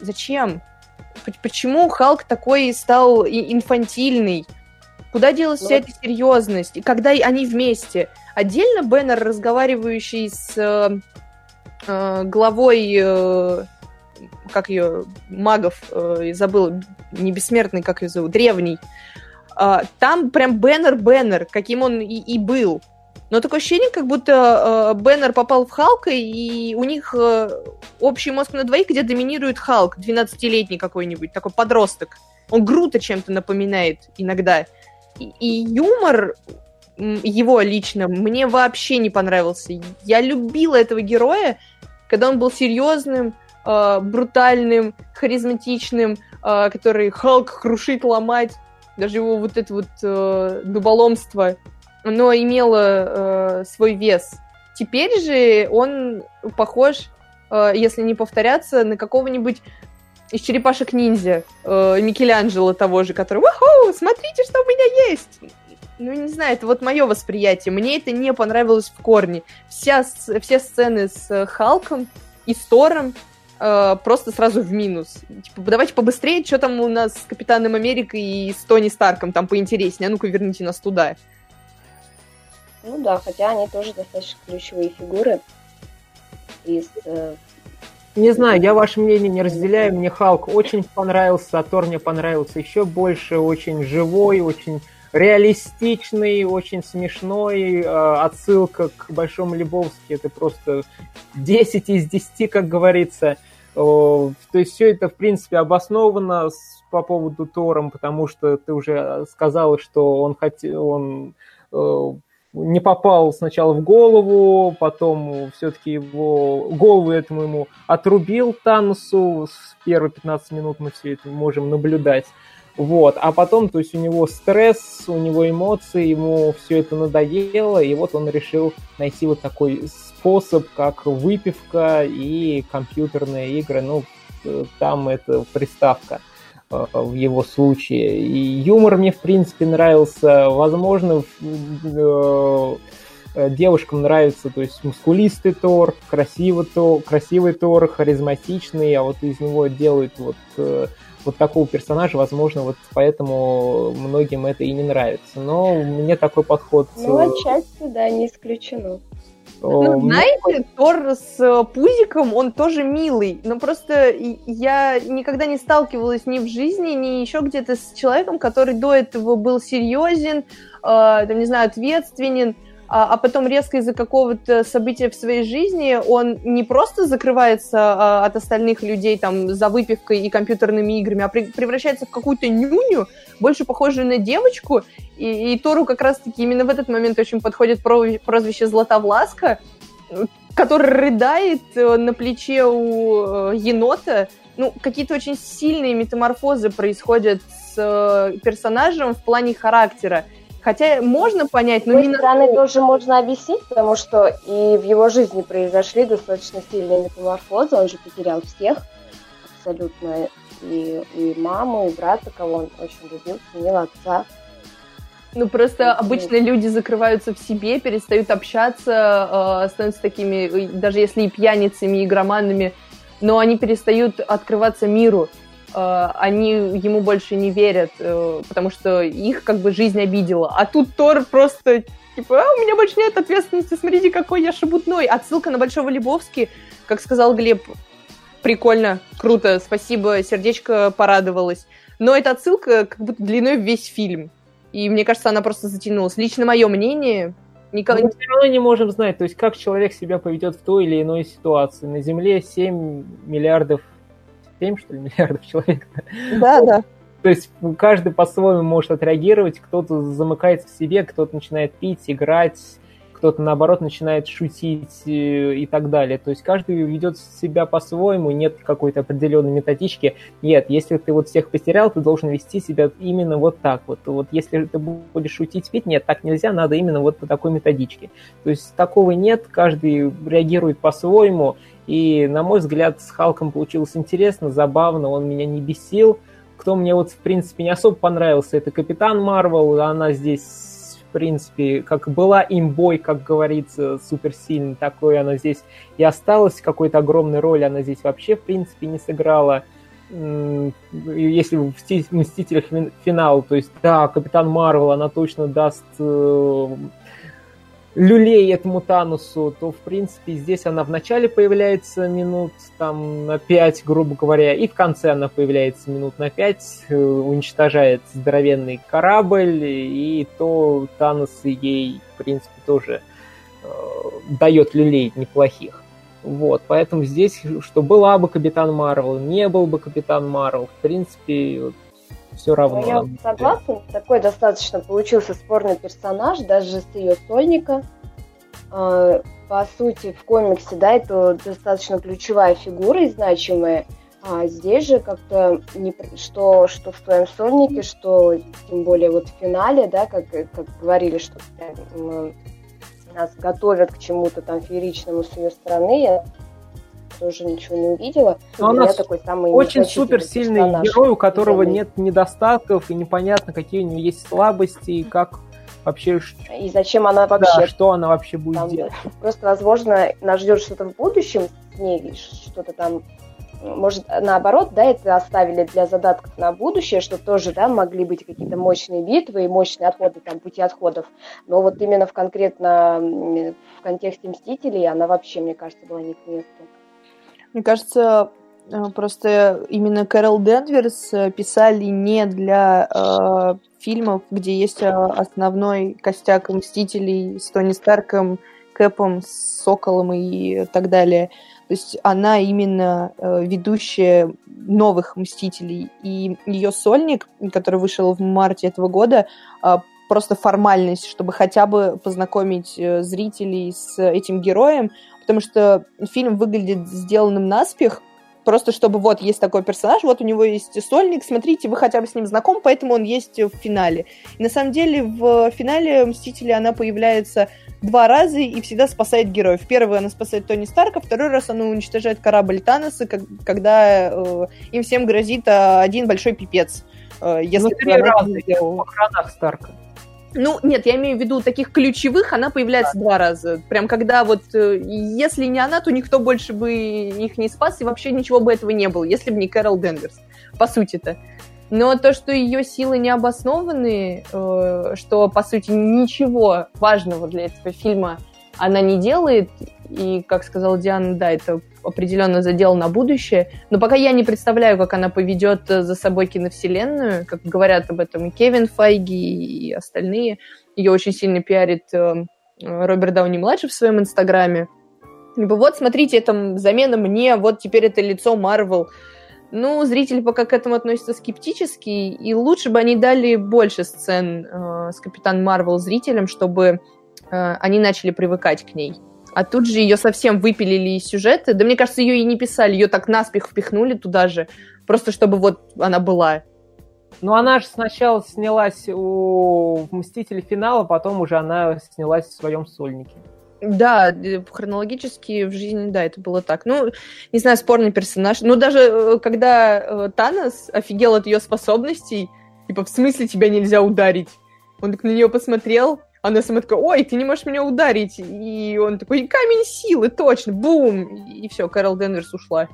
зачем? Почему Халк такой стал инфантильный? Куда делась ну, вся эта серьезность? И когда они вместе? Отдельно Беннер, разговаривающий с э, э главой э, как ее, магов, э, забыла, не бессмертный, как ее зовут, древний. Э, там прям Беннер-Беннер, каким он и, и был. Но такое ощущение, как будто э, Беннер попал в Халка, и у них э, общий мозг на двоих, где доминирует Халк, 12-летний какой-нибудь, такой подросток. Он Грута чем-то напоминает иногда. И, и юмор его лично мне вообще не понравился. Я любила этого героя, когда он был серьезным, э, брутальным, харизматичным, э, который Халк крушит, ломать, даже его вот это вот э, дуболомство, оно имело э, свой вес. Теперь же он похож, э, если не повторяться, на какого-нибудь из черепашек ниндзя, э, Микеланджело того же, который «Ваху! Смотрите, что у меня есть!» Ну, не знаю, это вот мое восприятие. Мне это не понравилось в корне. Вся, все сцены с Халком и с Тором э, просто сразу в минус. Типа, давайте побыстрее, что там у нас с Капитаном Америкой и с Тони Старком там поинтереснее. А ну-ка верните нас туда. Ну да, хотя они тоже достаточно ключевые фигуры из э, не знаю, я ваше мнение не разделяю. Мне Халк очень понравился, а Тор мне понравился еще больше. Очень живой, очень реалистичный, очень смешной. Э, отсылка к Большому Лебовски. Это просто 10 из 10, как говорится. То есть все это, в принципе, обосновано по поводу Тором, потому что ты уже сказала, что он хотел, он э, не попал сначала в голову, потом все-таки его голову этому ему отрубил Танусу. В первые 15 минут мы все это можем наблюдать. Вот, а потом, то есть у него стресс, у него эмоции, ему все это надоело, и вот он решил найти вот такой способ, как выпивка и компьютерные игры. Ну, э, там это приставка э, в его случае. И юмор мне, в принципе, нравился. Возможно, э, девушкам нравится, то есть мускулистый Тор, красивый Тор, красивый Тор, харизматичный, а вот из него делают вот вот такого персонажа, возможно, вот поэтому многим это и не нравится. Но мне такой подход... Ну, отчасти, да, не исключено. Ну, знаете, Тор с э, пузиком, он тоже милый, но просто я никогда не сталкивалась ни в жизни, ни еще где-то с человеком, который до этого был серьезен, э, там, не знаю, ответственен, а, а потом резко из-за какого-то события в своей жизни он не просто закрывается а, от остальных людей там за выпивкой и компьютерными играми, а превращается в какую-то нюню, больше похожую на девочку, и, и Тору как раз-таки именно в этот момент очень подходит прозвище Златовласка, который рыдает э, на плече у э, енота. Ну, какие-то очень сильные метаморфозы происходят с э, персонажем в плане характера. Хотя можно понять, но С другой на... стороны, тоже можно объяснить, потому что и в его жизни произошли достаточно сильные метаморфозы. Он же потерял всех абсолютно. И, и маму, и брата, кого он очень любил, ценил отца. Ну, просто обычно люди закрываются в себе, перестают общаться, э, становятся такими, даже если и пьяницами, и игроманами, но они перестают открываться миру. Э, они ему больше не верят, э, потому что их как бы жизнь обидела. А тут Тор просто типа, а, у меня больше нет ответственности, смотрите, какой я шебутной. Отсылка на Большого Лебовски, как сказал Глеб, прикольно, круто, спасибо, сердечко порадовалось. Но эта отсылка как будто длиной в весь фильм. И мне кажется, она просто затянулась. Лично мое мнение, Николай... Мы все равно не можем знать, то есть как человек себя поведет в той или иной ситуации. На Земле 7 миллиардов 7, что ли, миллиардов человек. Да, да. То есть каждый по-своему может отреагировать, кто-то замыкается в себе, кто-то начинает пить, играть, кто-то, наоборот, начинает шутить э, и так далее. То есть каждый ведет себя по-своему, нет какой-то определенной методички. Нет, если ты вот всех потерял, ты должен вести себя именно вот так вот. Вот если ты будешь шутить, пить, нет, так нельзя, надо именно вот по такой методичке. То есть такого нет, каждый реагирует по-своему, и, на мой взгляд, с Халком получилось интересно, забавно, он меня не бесил. Кто мне вот, в принципе, не особо понравился, это Капитан Марвел, она здесь, в принципе, как была имбой, как говорится, суперсильной, такой она здесь и осталась, какой-то огромной роли она здесь вообще, в принципе, не сыграла. Если в Мстителях финал, то есть, да, Капитан Марвел, она точно даст э, люлей этому Танусу, то, в принципе, здесь она вначале появляется минут там на 5, грубо говоря, и в конце она появляется минут на 5, э, уничтожает здоровенный корабль, и то Танус ей, в принципе, тоже э, дает люлей неплохих. Вот, поэтому здесь, что была бы Капитан Марвел, не был бы Капитан Марвел, в принципе, все равно. Ну, я согласна, такой достаточно получился спорный персонаж, даже с ее сольника. А, по сути, в комиксе, да, это достаточно ключевая фигура и значимая. А здесь же как-то не, что, что в твоем сольнике, что тем более вот в финале, да, как, как говорили, что нас готовят к чему-то там фееричному с ее стороны, я тоже ничего не увидела. Но у нас такой самый очень суперсильный герой, у которого нет недостатков и непонятно, какие у него есть слабости и как вообще... И зачем она вообще... Да, что она вообще будет там, делать. Просто, возможно, нас ждет что-то в будущем с ней, что-то там может, наоборот, да, это оставили для задатков на будущее, что тоже, да, могли быть какие-то мощные битвы и мощные отходы, там, пути отходов. Но вот именно в конкретно в контексте Мстителей она вообще, мне кажется, была не к месту. Мне кажется, э, просто именно Кэрол Денверс э, писали не для э, фильмов, где есть э, основной костяк Мстителей с Тони Старком, Кэпом, Соколом и так далее. То есть она именно э, ведущая новых Мстителей. И ее сольник, который вышел в марте этого года, э, просто формальность, чтобы хотя бы познакомить зрителей с этим героем, потому что фильм выглядит сделанным наспех, просто чтобы вот есть такой персонаж, вот у него есть сольник, смотрите, вы хотя бы с ним знакомы, поэтому он есть в финале. И на самом деле в финале Мстители она появляется два раза и всегда спасает героев. Первый она спасает Тони Старка, второй раз она уничтожает корабль Таноса, когда э, им всем грозит э, один большой пипец. Э, если ну, три раза в охранах Старка. Ну, нет, я имею в виду таких ключевых, она появляется да. два раза. Прям когда вот, э, если не она, то никто больше бы их не спас, и вообще ничего бы этого не было, если бы не Кэрол Денверс, по сути-то. Но то, что ее силы не обоснованы, э, что, по сути, ничего важного для этого фильма она не делает, и, как сказала Диана, да, это определенно задел на будущее. Но пока я не представляю, как она поведет за собой киновселенную, как говорят об этом и Кевин Файги, и остальные. Ее очень сильно пиарит э, Роберт Дауни-младший в своем инстаграме. Либо вот, смотрите, это замена мне, вот теперь это лицо Марвел. Ну, зрители пока к этому относятся скептически, и лучше бы они дали больше сцен э, с Капитан Марвел зрителям, чтобы э, они начали привыкать к ней. А тут же ее совсем выпилили из сюжета. Да мне кажется, ее и не писали, ее так наспех впихнули туда же, просто чтобы вот она была. Ну, она же сначала снялась у Мстителей финала, потом уже она снялась в своем сольнике. Да, хронологически в жизни, да, это было так. Ну, не знаю, спорный персонаж. Ну, даже э, когда э, Танос офигел от ее способностей, типа, в смысле тебя нельзя ударить? Он так на нее посмотрел, она сама такая, ой, ты не можешь меня ударить. И он такой, камень силы, точно, бум! И все, Кэрол Денверс ушла.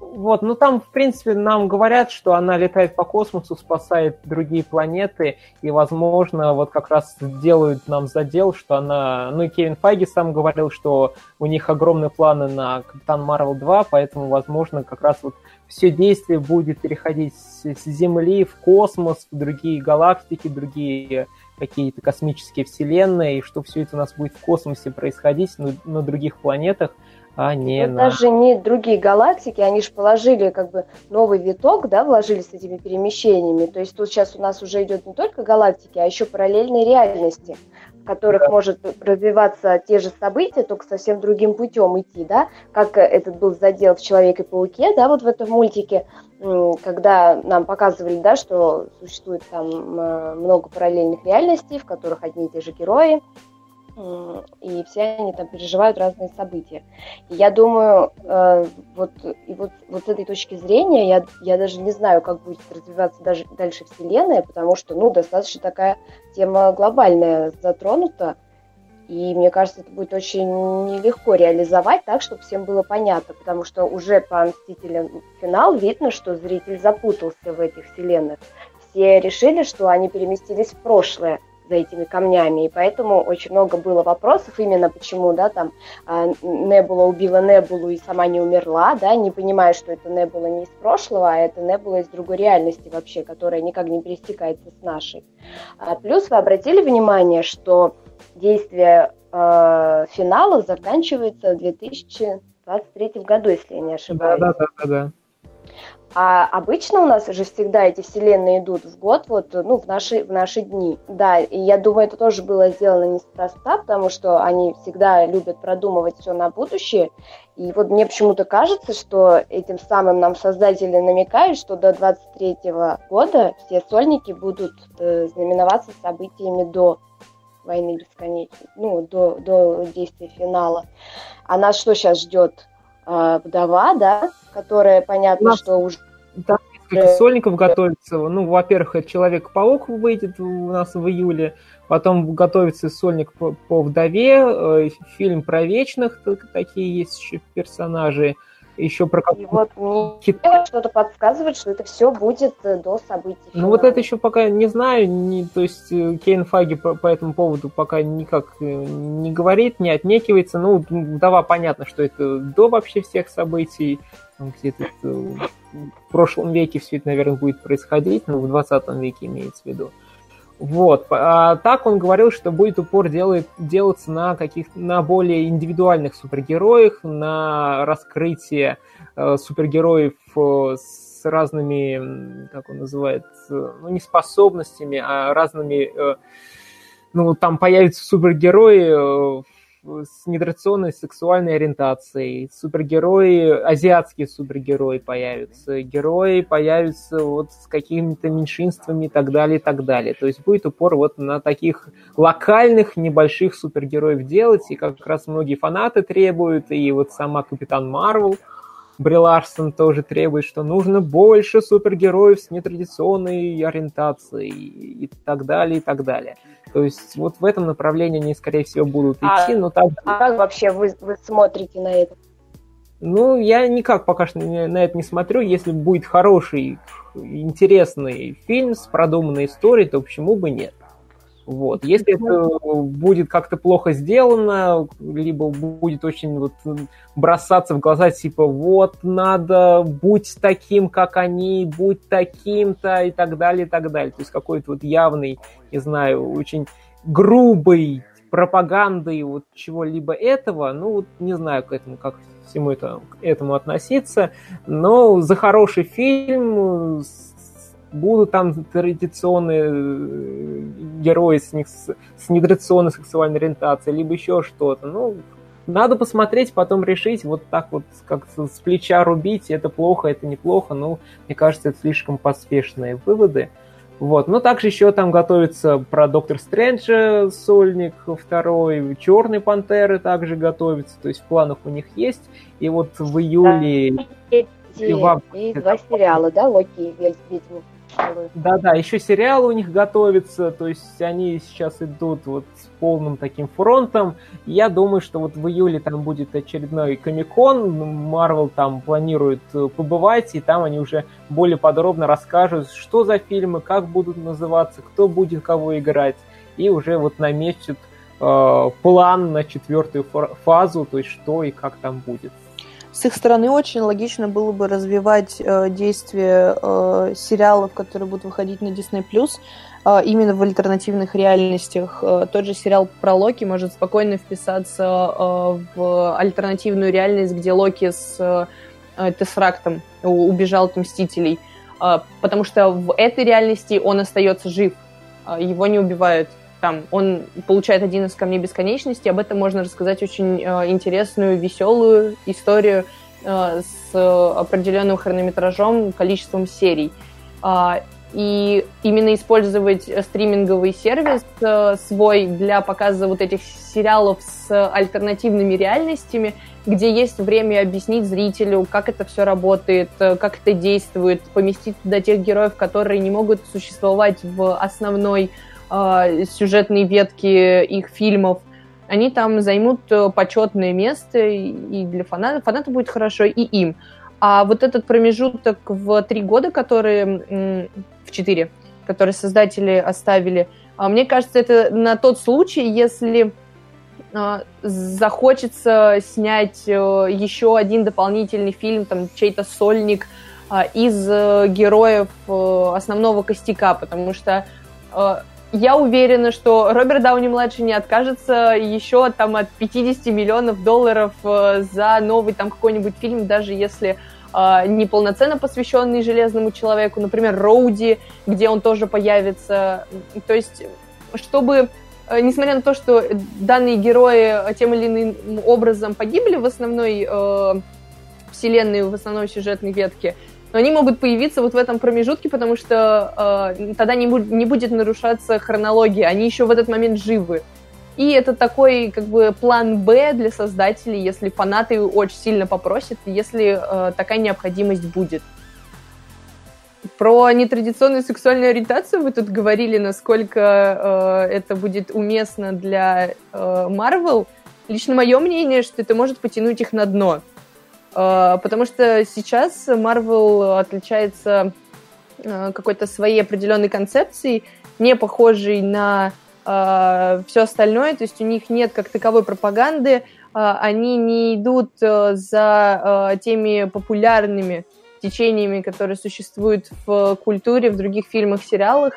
Вот, ну там, в принципе, нам говорят, что она летает по космосу, спасает другие планеты, и, возможно, вот как раз делают нам задел, что она... Ну и Кевин Файги сам говорил, что у них огромные планы на Капитан Марвел 2, поэтому, возможно, как раз вот все действие будет переходить с Земли в космос, в другие галактики, другие какие-то космические вселенные, и что все это у нас будет в космосе происходить, на, на других планетах, а не на... Даже не другие галактики, они же положили как бы новый виток, да, вложили с этими перемещениями. То есть тут сейчас у нас уже идет не только галактики, а еще параллельные реальности, которых да. может развиваться те же события, только совсем другим путем идти, да, как этот был задел в Человеке-пауке, да, вот в этом мультике, когда нам показывали, да, что существует там э, много параллельных реальностей, в которых одни и те же герои, и все они там переживают разные события. И я думаю, э, вот, и вот, вот с этой точки зрения я, я даже не знаю, как будет развиваться даже дальше Вселенная, потому что, ну, достаточно такая тема глобальная затронута, и мне кажется, это будет очень нелегко реализовать так, чтобы всем было понятно, потому что уже по «Мстителям» финал видно, что зритель запутался в этих вселенных. Все решили, что они переместились в прошлое, за этими камнями, и поэтому очень много было вопросов именно почему, да, там а, Небула убила Небулу и сама не умерла, да, не понимая, что это Небула не из прошлого, а это Небула из другой реальности вообще, которая никак не пересекается с нашей. А, плюс вы обратили внимание, что действие э, финала заканчивается в 2023 году, если я не ошибаюсь. Да, да, да, да. А обычно у нас же всегда эти вселенные идут в год, вот, ну, в наши, в наши дни. Да, и я думаю, это тоже было сделано неспроста, потому что они всегда любят продумывать все на будущее. И вот мне почему-то кажется, что этим самым нам создатели намекают, что до 23 года все сольники будут э, знаменоваться событиями до войны бесконечной, ну, до, до действия финала. А нас что сейчас ждет? Э, вдова, да, которая, понятно, что уже... Да, несколько сольников готовится. Ну, во-первых, Человек-паук выйдет у нас в июле, потом готовится сольник по, по вдове, э, фильм про вечных, такие есть еще персонажи, еще про И вот мне что-то подсказывает, что это все будет э, до событий. Ну вот это еще пока не знаю, не, то есть э, Кейн Фаги по, по этому поводу пока никак э, не говорит, не отнекивается. Ну, вдова понятно, что это до вообще всех событий, где-то в прошлом веке все это, наверное, будет происходить, ну, в 20 веке имеется в виду. Вот. А так он говорил, что будет упор делает, делаться на каких на более индивидуальных супергероях, на раскрытие э, супергероев э, с разными, как он называет, э, ну не способностями, а разными, э, ну там появятся супергерои э, с нетрадиционной сексуальной ориентацией, супергерои, азиатские супергерои появятся, герои появятся вот с какими-то меньшинствами и так далее, и так далее. То есть будет упор вот на таких локальных небольших супергероев делать, и как раз многие фанаты требуют, и вот сама Капитан Марвел, Бри Ларсон тоже требует, что нужно больше супергероев с нетрадиционной ориентацией и так далее, и так далее. То есть вот в этом направлении они, скорее всего, будут а, идти, но так... А как вообще вы, вы смотрите на это? Ну, я никак пока что на это не смотрю. Если будет хороший, интересный фильм с продуманной историей, то почему бы нет? Вот. Если это будет как-то плохо сделано, либо будет очень вот бросаться в глаза, типа, вот надо, будь таким, как они, будь таким-то, и так далее, и так далее. То есть какой-то вот явный, не знаю, очень грубый пропагандой вот чего-либо этого, ну, вот не знаю, к этому, как всему это, к этому относиться, но за хороший фильм с будут там традиционные э, герои с, них, с нетрадиционной сексуальной ориентацией, либо еще что-то. Ну, надо посмотреть, потом решить, вот так вот как с плеча рубить, это плохо, это неплохо, ну, мне кажется, это слишком поспешные выводы. Вот. Но также еще там готовится про Доктор Стрэнджа сольник второй, Черные Пантеры также готовится, то есть в планах у них есть. И вот в июле... Да. И, и, и два сериала, да, Локи и Ведьму. Да-да, еще сериал у них готовится, то есть они сейчас идут вот с полным таким фронтом. Я думаю, что вот в июле там будет очередной Комикон, Марвел там планирует э, побывать, и там они уже более подробно расскажут, что за фильмы, как будут называться, кто будет кого играть, и уже вот наметят э, план на четвертую фазу, то есть что и как там будет. С их стороны очень логично было бы развивать э, действие э, сериалов, которые будут выходить на Disney+, э, именно в альтернативных реальностях. Э, тот же сериал про Локи может спокойно вписаться э, в альтернативную реальность, где Локи с э, Тесрактом убежал от Мстителей. Э, потому что в этой реальности он остается жив, э, его не убивают там он получает один из камней бесконечности. Об этом можно рассказать очень э, интересную, веселую историю э, с определенным хронометражом, количеством серий. Э, и именно использовать стриминговый сервис э, свой для показа вот этих сериалов с альтернативными реальностями, где есть время объяснить зрителю, как это все работает, как это действует, поместить туда тех героев, которые не могут существовать в основной э, сюжетные ветки их фильмов, они там займут э, почетное место, и для фанатов, фанатам будет хорошо, и им. А вот этот промежуток в три года, который в четыре, который создатели оставили, а, мне кажется, это на тот случай, если захочется снять э, еще один дополнительный фильм, там чей-то сольник из э, героев основного костяка, потому что я уверена, что Роберт Дауни-младший не откажется еще там от 50 миллионов долларов э, за новый там какой-нибудь фильм, даже если э, не посвященный Железному Человеку, например, Роуди, где он тоже появится. То есть, чтобы э, несмотря на то, что данные герои тем или иным образом погибли в основной э, вселенной, в основной сюжетной ветке, но они могут появиться вот в этом промежутке, потому что э, тогда не, бу- не будет нарушаться хронология, они еще в этот момент живы. И это такой как бы план Б для создателей, если фанаты очень сильно попросят, если э, такая необходимость будет. Про нетрадиционную сексуальную ориентацию вы тут говорили, насколько э, это будет уместно для Марвел. Э, Лично мое мнение, что это может потянуть их на дно. А, потому что сейчас Marvel отличается а, какой-то своей определенной концепцией, не похожей на а, все остальное, то есть у них нет как таковой пропаганды, они не идут за теми популярными течениями, которые существуют в культуре, в других фильмах, сериалах.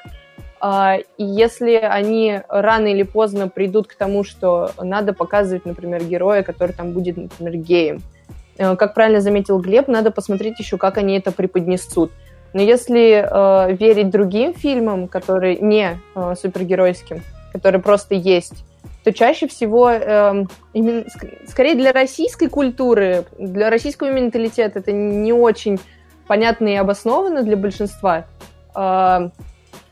И если они рано или поздно придут к тому, что надо показывать, например, героя, который там будет, например, геем, Э, как правильно заметил Глеб, надо посмотреть еще, как они это преподнесут. Но если э, верить другим фильмам, которые не э, супергеройским, которые просто есть, то чаще всего, э, именно, скорее для российской культуры, для российского менталитета это не очень понятно и обосновано для большинства. Э,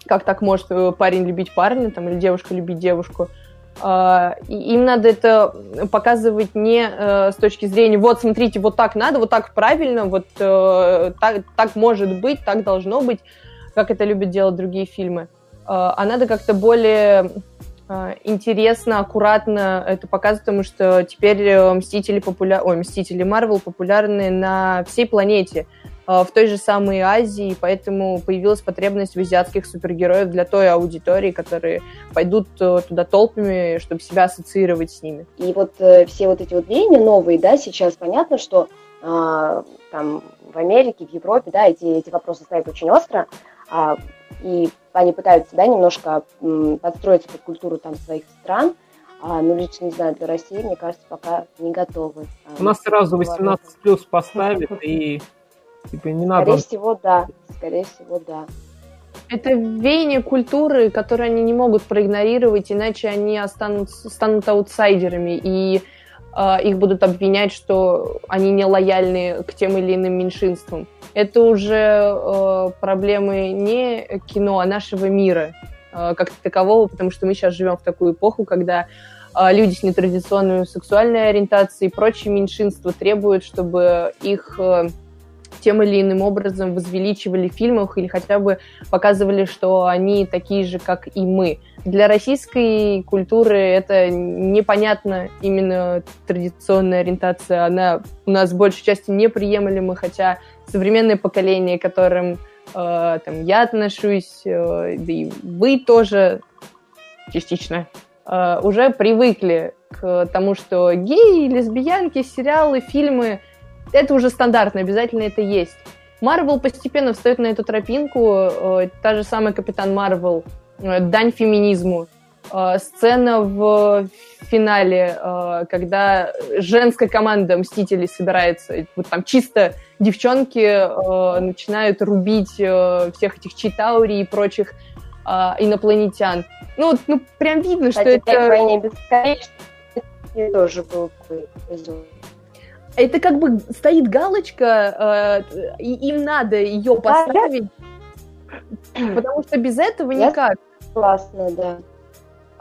как так может э, парень любить парня там, или девушка любить девушку. А, им надо это показывать не э, с точки зрения, вот смотрите, вот так надо, вот так правильно, вот э, так, так может быть, так должно быть, как это любят делать другие фильмы. А, а надо как-то более э, интересно, аккуратно это показывать, потому что теперь Мстители популя... Ой, Мстители Марвел популярны на всей планете. Э, в той же самой Азии, поэтому появилась потребность в азиатских супергероев для той аудитории, которые пойдут э, туда толпами, чтобы себя ассоциировать с ними. И вот э, все вот эти вот веяния новые, да, сейчас понятно, что э, там в Америке, в Европе, да, эти, эти вопросы стоят очень остро, э, и они пытаются, да, немножко м, подстроиться под культуру там своих стран, а, ну, лично, не знаю, для России, мне кажется, пока не готовы. У нас сразу 18 плюс поставят, и Типа не надо... Скорее всего, да. Скорее всего, да. Это веяние культуры, которое они не могут проигнорировать, иначе они останутся, станут аутсайдерами. И э, их будут обвинять, что они не лояльны к тем или иным меньшинствам. Это уже э, проблемы не кино, а нашего мира э, как такового, потому что мы сейчас живем в такую эпоху, когда э, люди с нетрадиционной сексуальной ориентацией и прочие меньшинства требуют, чтобы их э, тем или иным образом возвеличивали в фильмах или хотя бы показывали, что они такие же, как и мы. Для российской культуры это непонятно именно традиционная ориентация. Она у нас большей части неприемлема, хотя современное поколение, которым э, там, я отношусь, э, да и вы тоже частично, э, уже привыкли к тому, что геи, лесбиянки, сериалы, фильмы это уже стандартно, обязательно это есть. Марвел постепенно встает на эту тропинку. Э, та же самая Капитан Марвел, э, дань феминизму. Э, сцена в финале, когда женская команда Мстителей собирается, вот там чисто девчонки начинают рубить всех этих Читаури и прочих инопланетян. Ну, ну прям видно, Кстати, что это... Войне бесконечности тоже был эпизод это как бы стоит галочка, э, и им надо ее поставить, потому что без этого Я никак. Классно, да.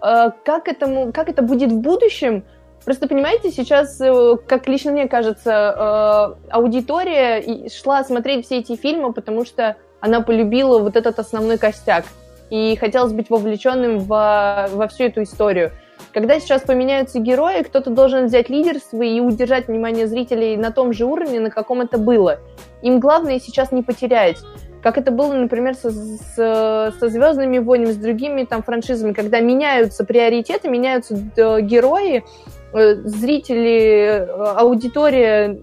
Э, как, этому, как это будет в будущем? Просто понимаете, сейчас, э, как лично мне кажется, э, аудитория шла смотреть все эти фильмы, потому что она полюбила вот этот основной костяк и хотелось быть вовлеченным во, во всю эту историю. Когда сейчас поменяются герои, кто-то должен взять лидерство и удержать внимание зрителей на том же уровне, на каком это было. Им главное сейчас не потерять. Как это было, например, со, с, со Звездными войнами, с другими там франшизами, когда меняются приоритеты, меняются герои, э, зрители, э, аудитория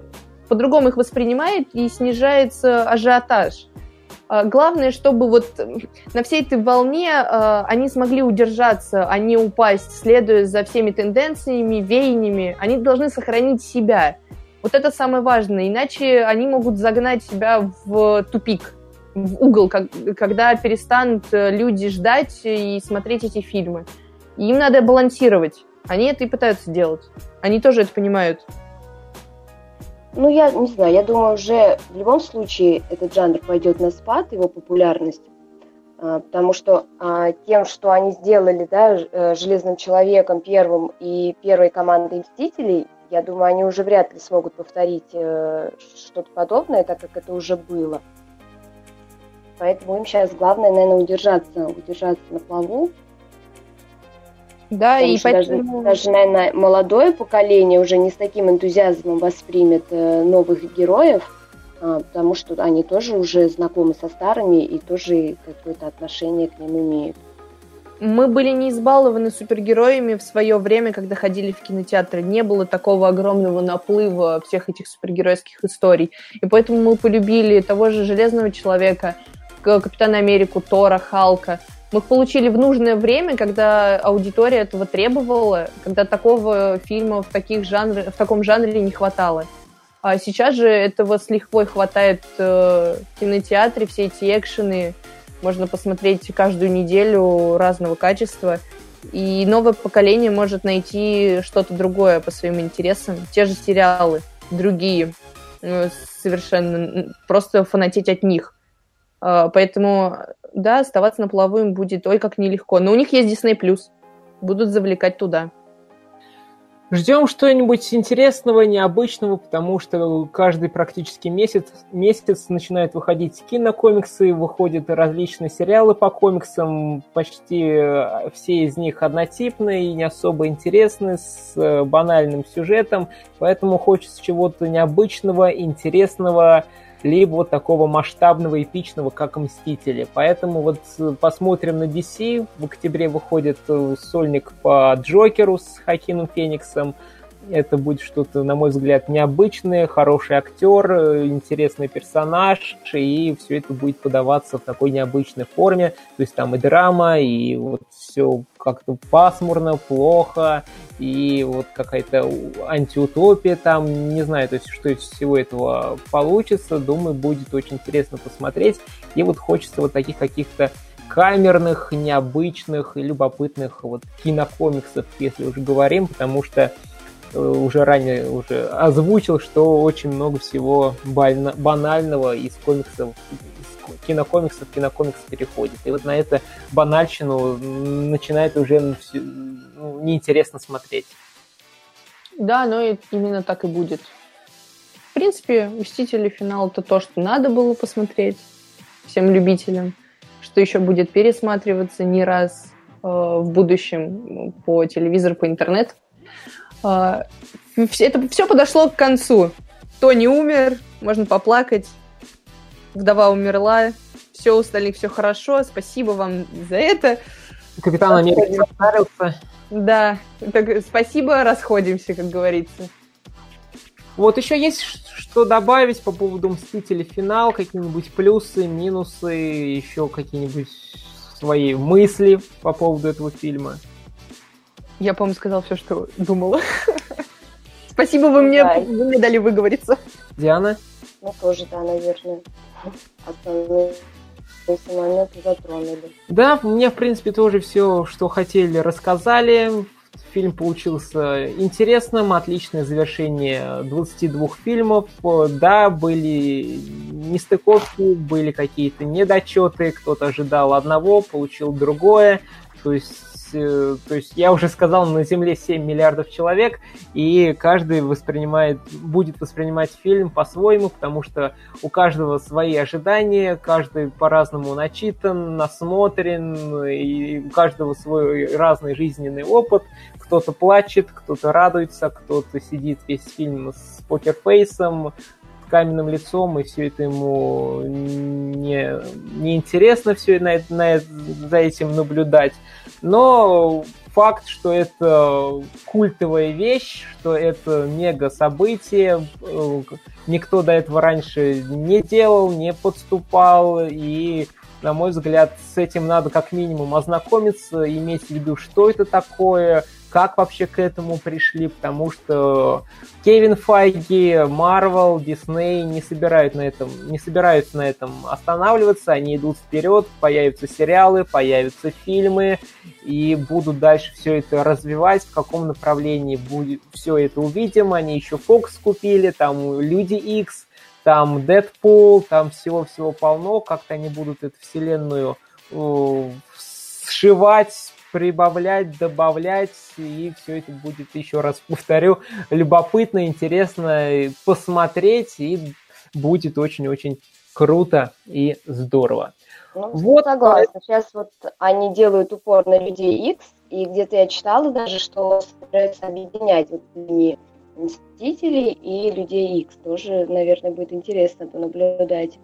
по-другому их воспринимает и снижается ажиотаж. А, главное, чтобы вот на всей этой волне а, они смогли удержаться, а не упасть, следуя за всеми тенденциями, веяниями. Они должны сохранить себя. Вот это самое важное. Иначе они могут загнать себя в тупик, в угол, когда перестанут э, люди ждать и смотреть эти фильмы. И им надо балансировать. Они это и пытаются делать. Они тоже это понимают. Ну, я не знаю, я думаю, уже в любом случае этот жанр пойдет на спад, его популярность, а, потому что а, тем, что они сделали, да, э, Железным Человеком первым и первой командой Мстителей, я думаю, они уже вряд ли смогут повторить э, что-то подобное, так как это уже было. Поэтому им сейчас главное, наверное, удержаться, удержаться на плаву, да, Потому и поэтому... даже, даже, наверное, молодое поколение уже не с таким энтузиазмом воспримет э, новых героев, а, потому что они тоже уже знакомы со старыми и тоже какое-то отношение к ним имеют. Мы были не избалованы супергероями в свое время, когда ходили в кинотеатры. Не было такого огромного наплыва всех этих супергеройских историй. И поэтому мы полюбили того же Железного Человека, Капитана Америку, Тора, Халка – мы их получили в нужное время, когда аудитория этого требовала, когда такого фильма в, таких жанр, в таком жанре не хватало. А сейчас же этого с лихвой хватает э, в кинотеатре, все эти экшены можно посмотреть каждую неделю разного качества. И новое поколение может найти что-то другое по своим интересам. Те же сериалы, другие, э, совершенно просто фанатеть от них. А, поэтому, да, оставаться на плаву им будет ой как нелегко. Но у них есть Disney+. Будут завлекать туда. Ждем что-нибудь интересного, необычного, потому что каждый практически месяц, месяц начинают выходить кинокомиксы, выходят различные сериалы по комиксам, почти все из них однотипные, не особо интересные, с э, банальным сюжетом, поэтому хочется чего-то необычного, интересного, либо вот такого масштабного, эпичного, как «Мстители». Поэтому вот э, посмотрим на DC. В октябре выходит э, сольник по Джокеру с Хакином Фениксом. Это будет что-то, на мой взгляд, необычное, хороший актер, э, интересный персонаж, и все это будет подаваться в такой необычной форме. То есть там и драма, и вот все как-то пасмурно, плохо, и вот какая-то антиутопия там, не знаю, то есть что из всего этого получится, думаю, будет очень интересно посмотреть, и вот хочется вот таких каких-то камерных, необычных и любопытных вот кинокомиксов, если уже говорим, потому что уже ранее уже озвучил, что очень много всего банального из комиксов, из кинокомиксов, кинокомикс переходит. И вот на это банальщину начинает уже ну, неинтересно смотреть. Да, но именно так и будет. В принципе, «Мстители. Финал» — это то, что надо было посмотреть всем любителям, что еще будет пересматриваться не раз э, в будущем по телевизору, по интернету. Э, это все подошло к концу. Тони умер, можно поплакать, вдова умерла, все у остальных все хорошо, спасибо вам за это. Капитан Америка понравился. Да, так, спасибо, расходимся, как говорится. Вот еще есть что добавить по поводу Мстителей финал, какие-нибудь плюсы, минусы, еще какие-нибудь свои мысли по поводу этого фильма? Я, по-моему, сказал все, что думала. Спасибо, вы мне, вы мне дали выговориться. Диана? Ну, тоже, да, наверное. Основные моменты затронули. Да, мне, в принципе, тоже все, что хотели, рассказали. Фильм получился интересным, отличное завершение 22 фильмов. Да, были нестыковки, были какие-то недочеты, кто-то ожидал одного, получил другое. То есть то есть я уже сказал, на Земле 7 миллиардов человек, и каждый воспринимает, будет воспринимать фильм по-своему, потому что у каждого свои ожидания, каждый по-разному начитан, насмотрен, и у каждого свой разный жизненный опыт. Кто-то плачет, кто-то радуется, кто-то сидит весь фильм с покерфейсом, каменным лицом, и все это ему не, не интересно все на, на, за этим наблюдать. Но факт, что это культовая вещь, что это мега событие, э, никто до этого раньше не делал, не подступал, и на мой взгляд, с этим надо как минимум ознакомиться, иметь в виду, что это такое, как вообще к этому пришли, потому что Кевин Файги, Марвел, Дисней не собирают на этом, не собираются на этом останавливаться, они идут вперед, появятся сериалы, появятся фильмы, и будут дальше все это развивать, в каком направлении будет все это увидим, они еще Fox купили, там Люди X, там Дэдпул, там всего-всего полно, как-то они будут эту вселенную э, сшивать, прибавлять, добавлять, и все это будет, еще раз повторю, любопытно, интересно посмотреть, и будет очень-очень круто и здорово. Ну, вот согласна. Сейчас вот они делают упор на людей X, и где-то я читала даже, что собираются объединять вот не Мстителей и Людей X. Тоже, наверное, будет интересно понаблюдать.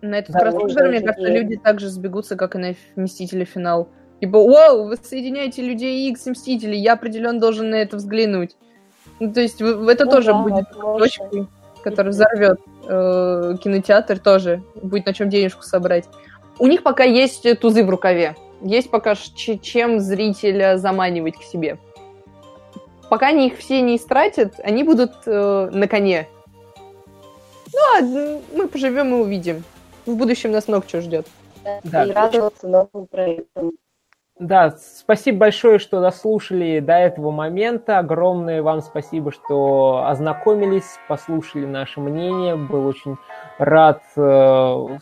На этот да, кроссовер, мне кажется, люди также сбегутся, как и на Мстители финал. Типа, вау, вы соединяете людей X и Мстителей, я определенно должен на это взглянуть. Ну, то есть это ну, тоже да, будет точкой, которая взорвет э, кинотеатр, тоже будет на чем денежку собрать. У них пока есть тузы в рукаве. Есть пока чем зрителя заманивать к себе. Пока они их все не истратят, они будут э, на коне. Ну, а мы поживем и увидим. В будущем нас много чего ждет. Да, и радоваться новым проектам. Да, спасибо большое, что дослушали до этого момента. Огромное вам спасибо, что ознакомились, послушали наше мнение. Был очень рад э,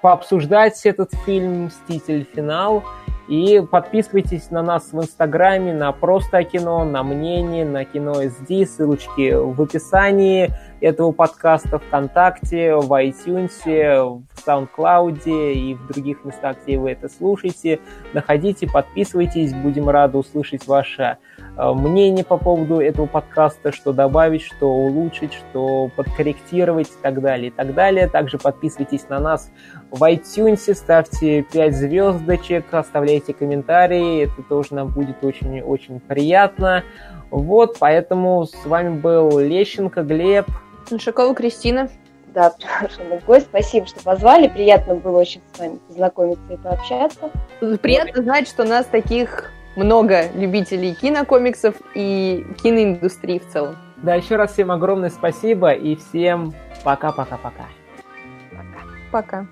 пообсуждать этот фильм «Мститель. Финал». И подписывайтесь на нас в Инстаграме, на Просто кино, на Мнение, на Кино SD. Ссылочки в описании этого подкаста ВКонтакте, в iTunes, в SoundCloud и в других местах, где вы это слушаете. Находите, подписывайтесь, будем рады услышать ваше мнение по поводу этого подкаста, что добавить, что улучшить, что подкорректировать и так далее, и так далее. Также подписывайтесь на нас в iTunes, ставьте 5 звездочек, оставляйте комментарии, это тоже нам будет очень-очень приятно. Вот, поэтому с вами был Лещенко Глеб. Шакова Кристина. Да, приглашенный гость. Спасибо, что позвали. Приятно было очень с вами познакомиться и пообщаться. Приятно знать, что нас таких много любителей кинокомиксов и киноиндустрии в целом. Да, еще раз всем огромное спасибо и всем пока-пока-пока. Пока. Пока.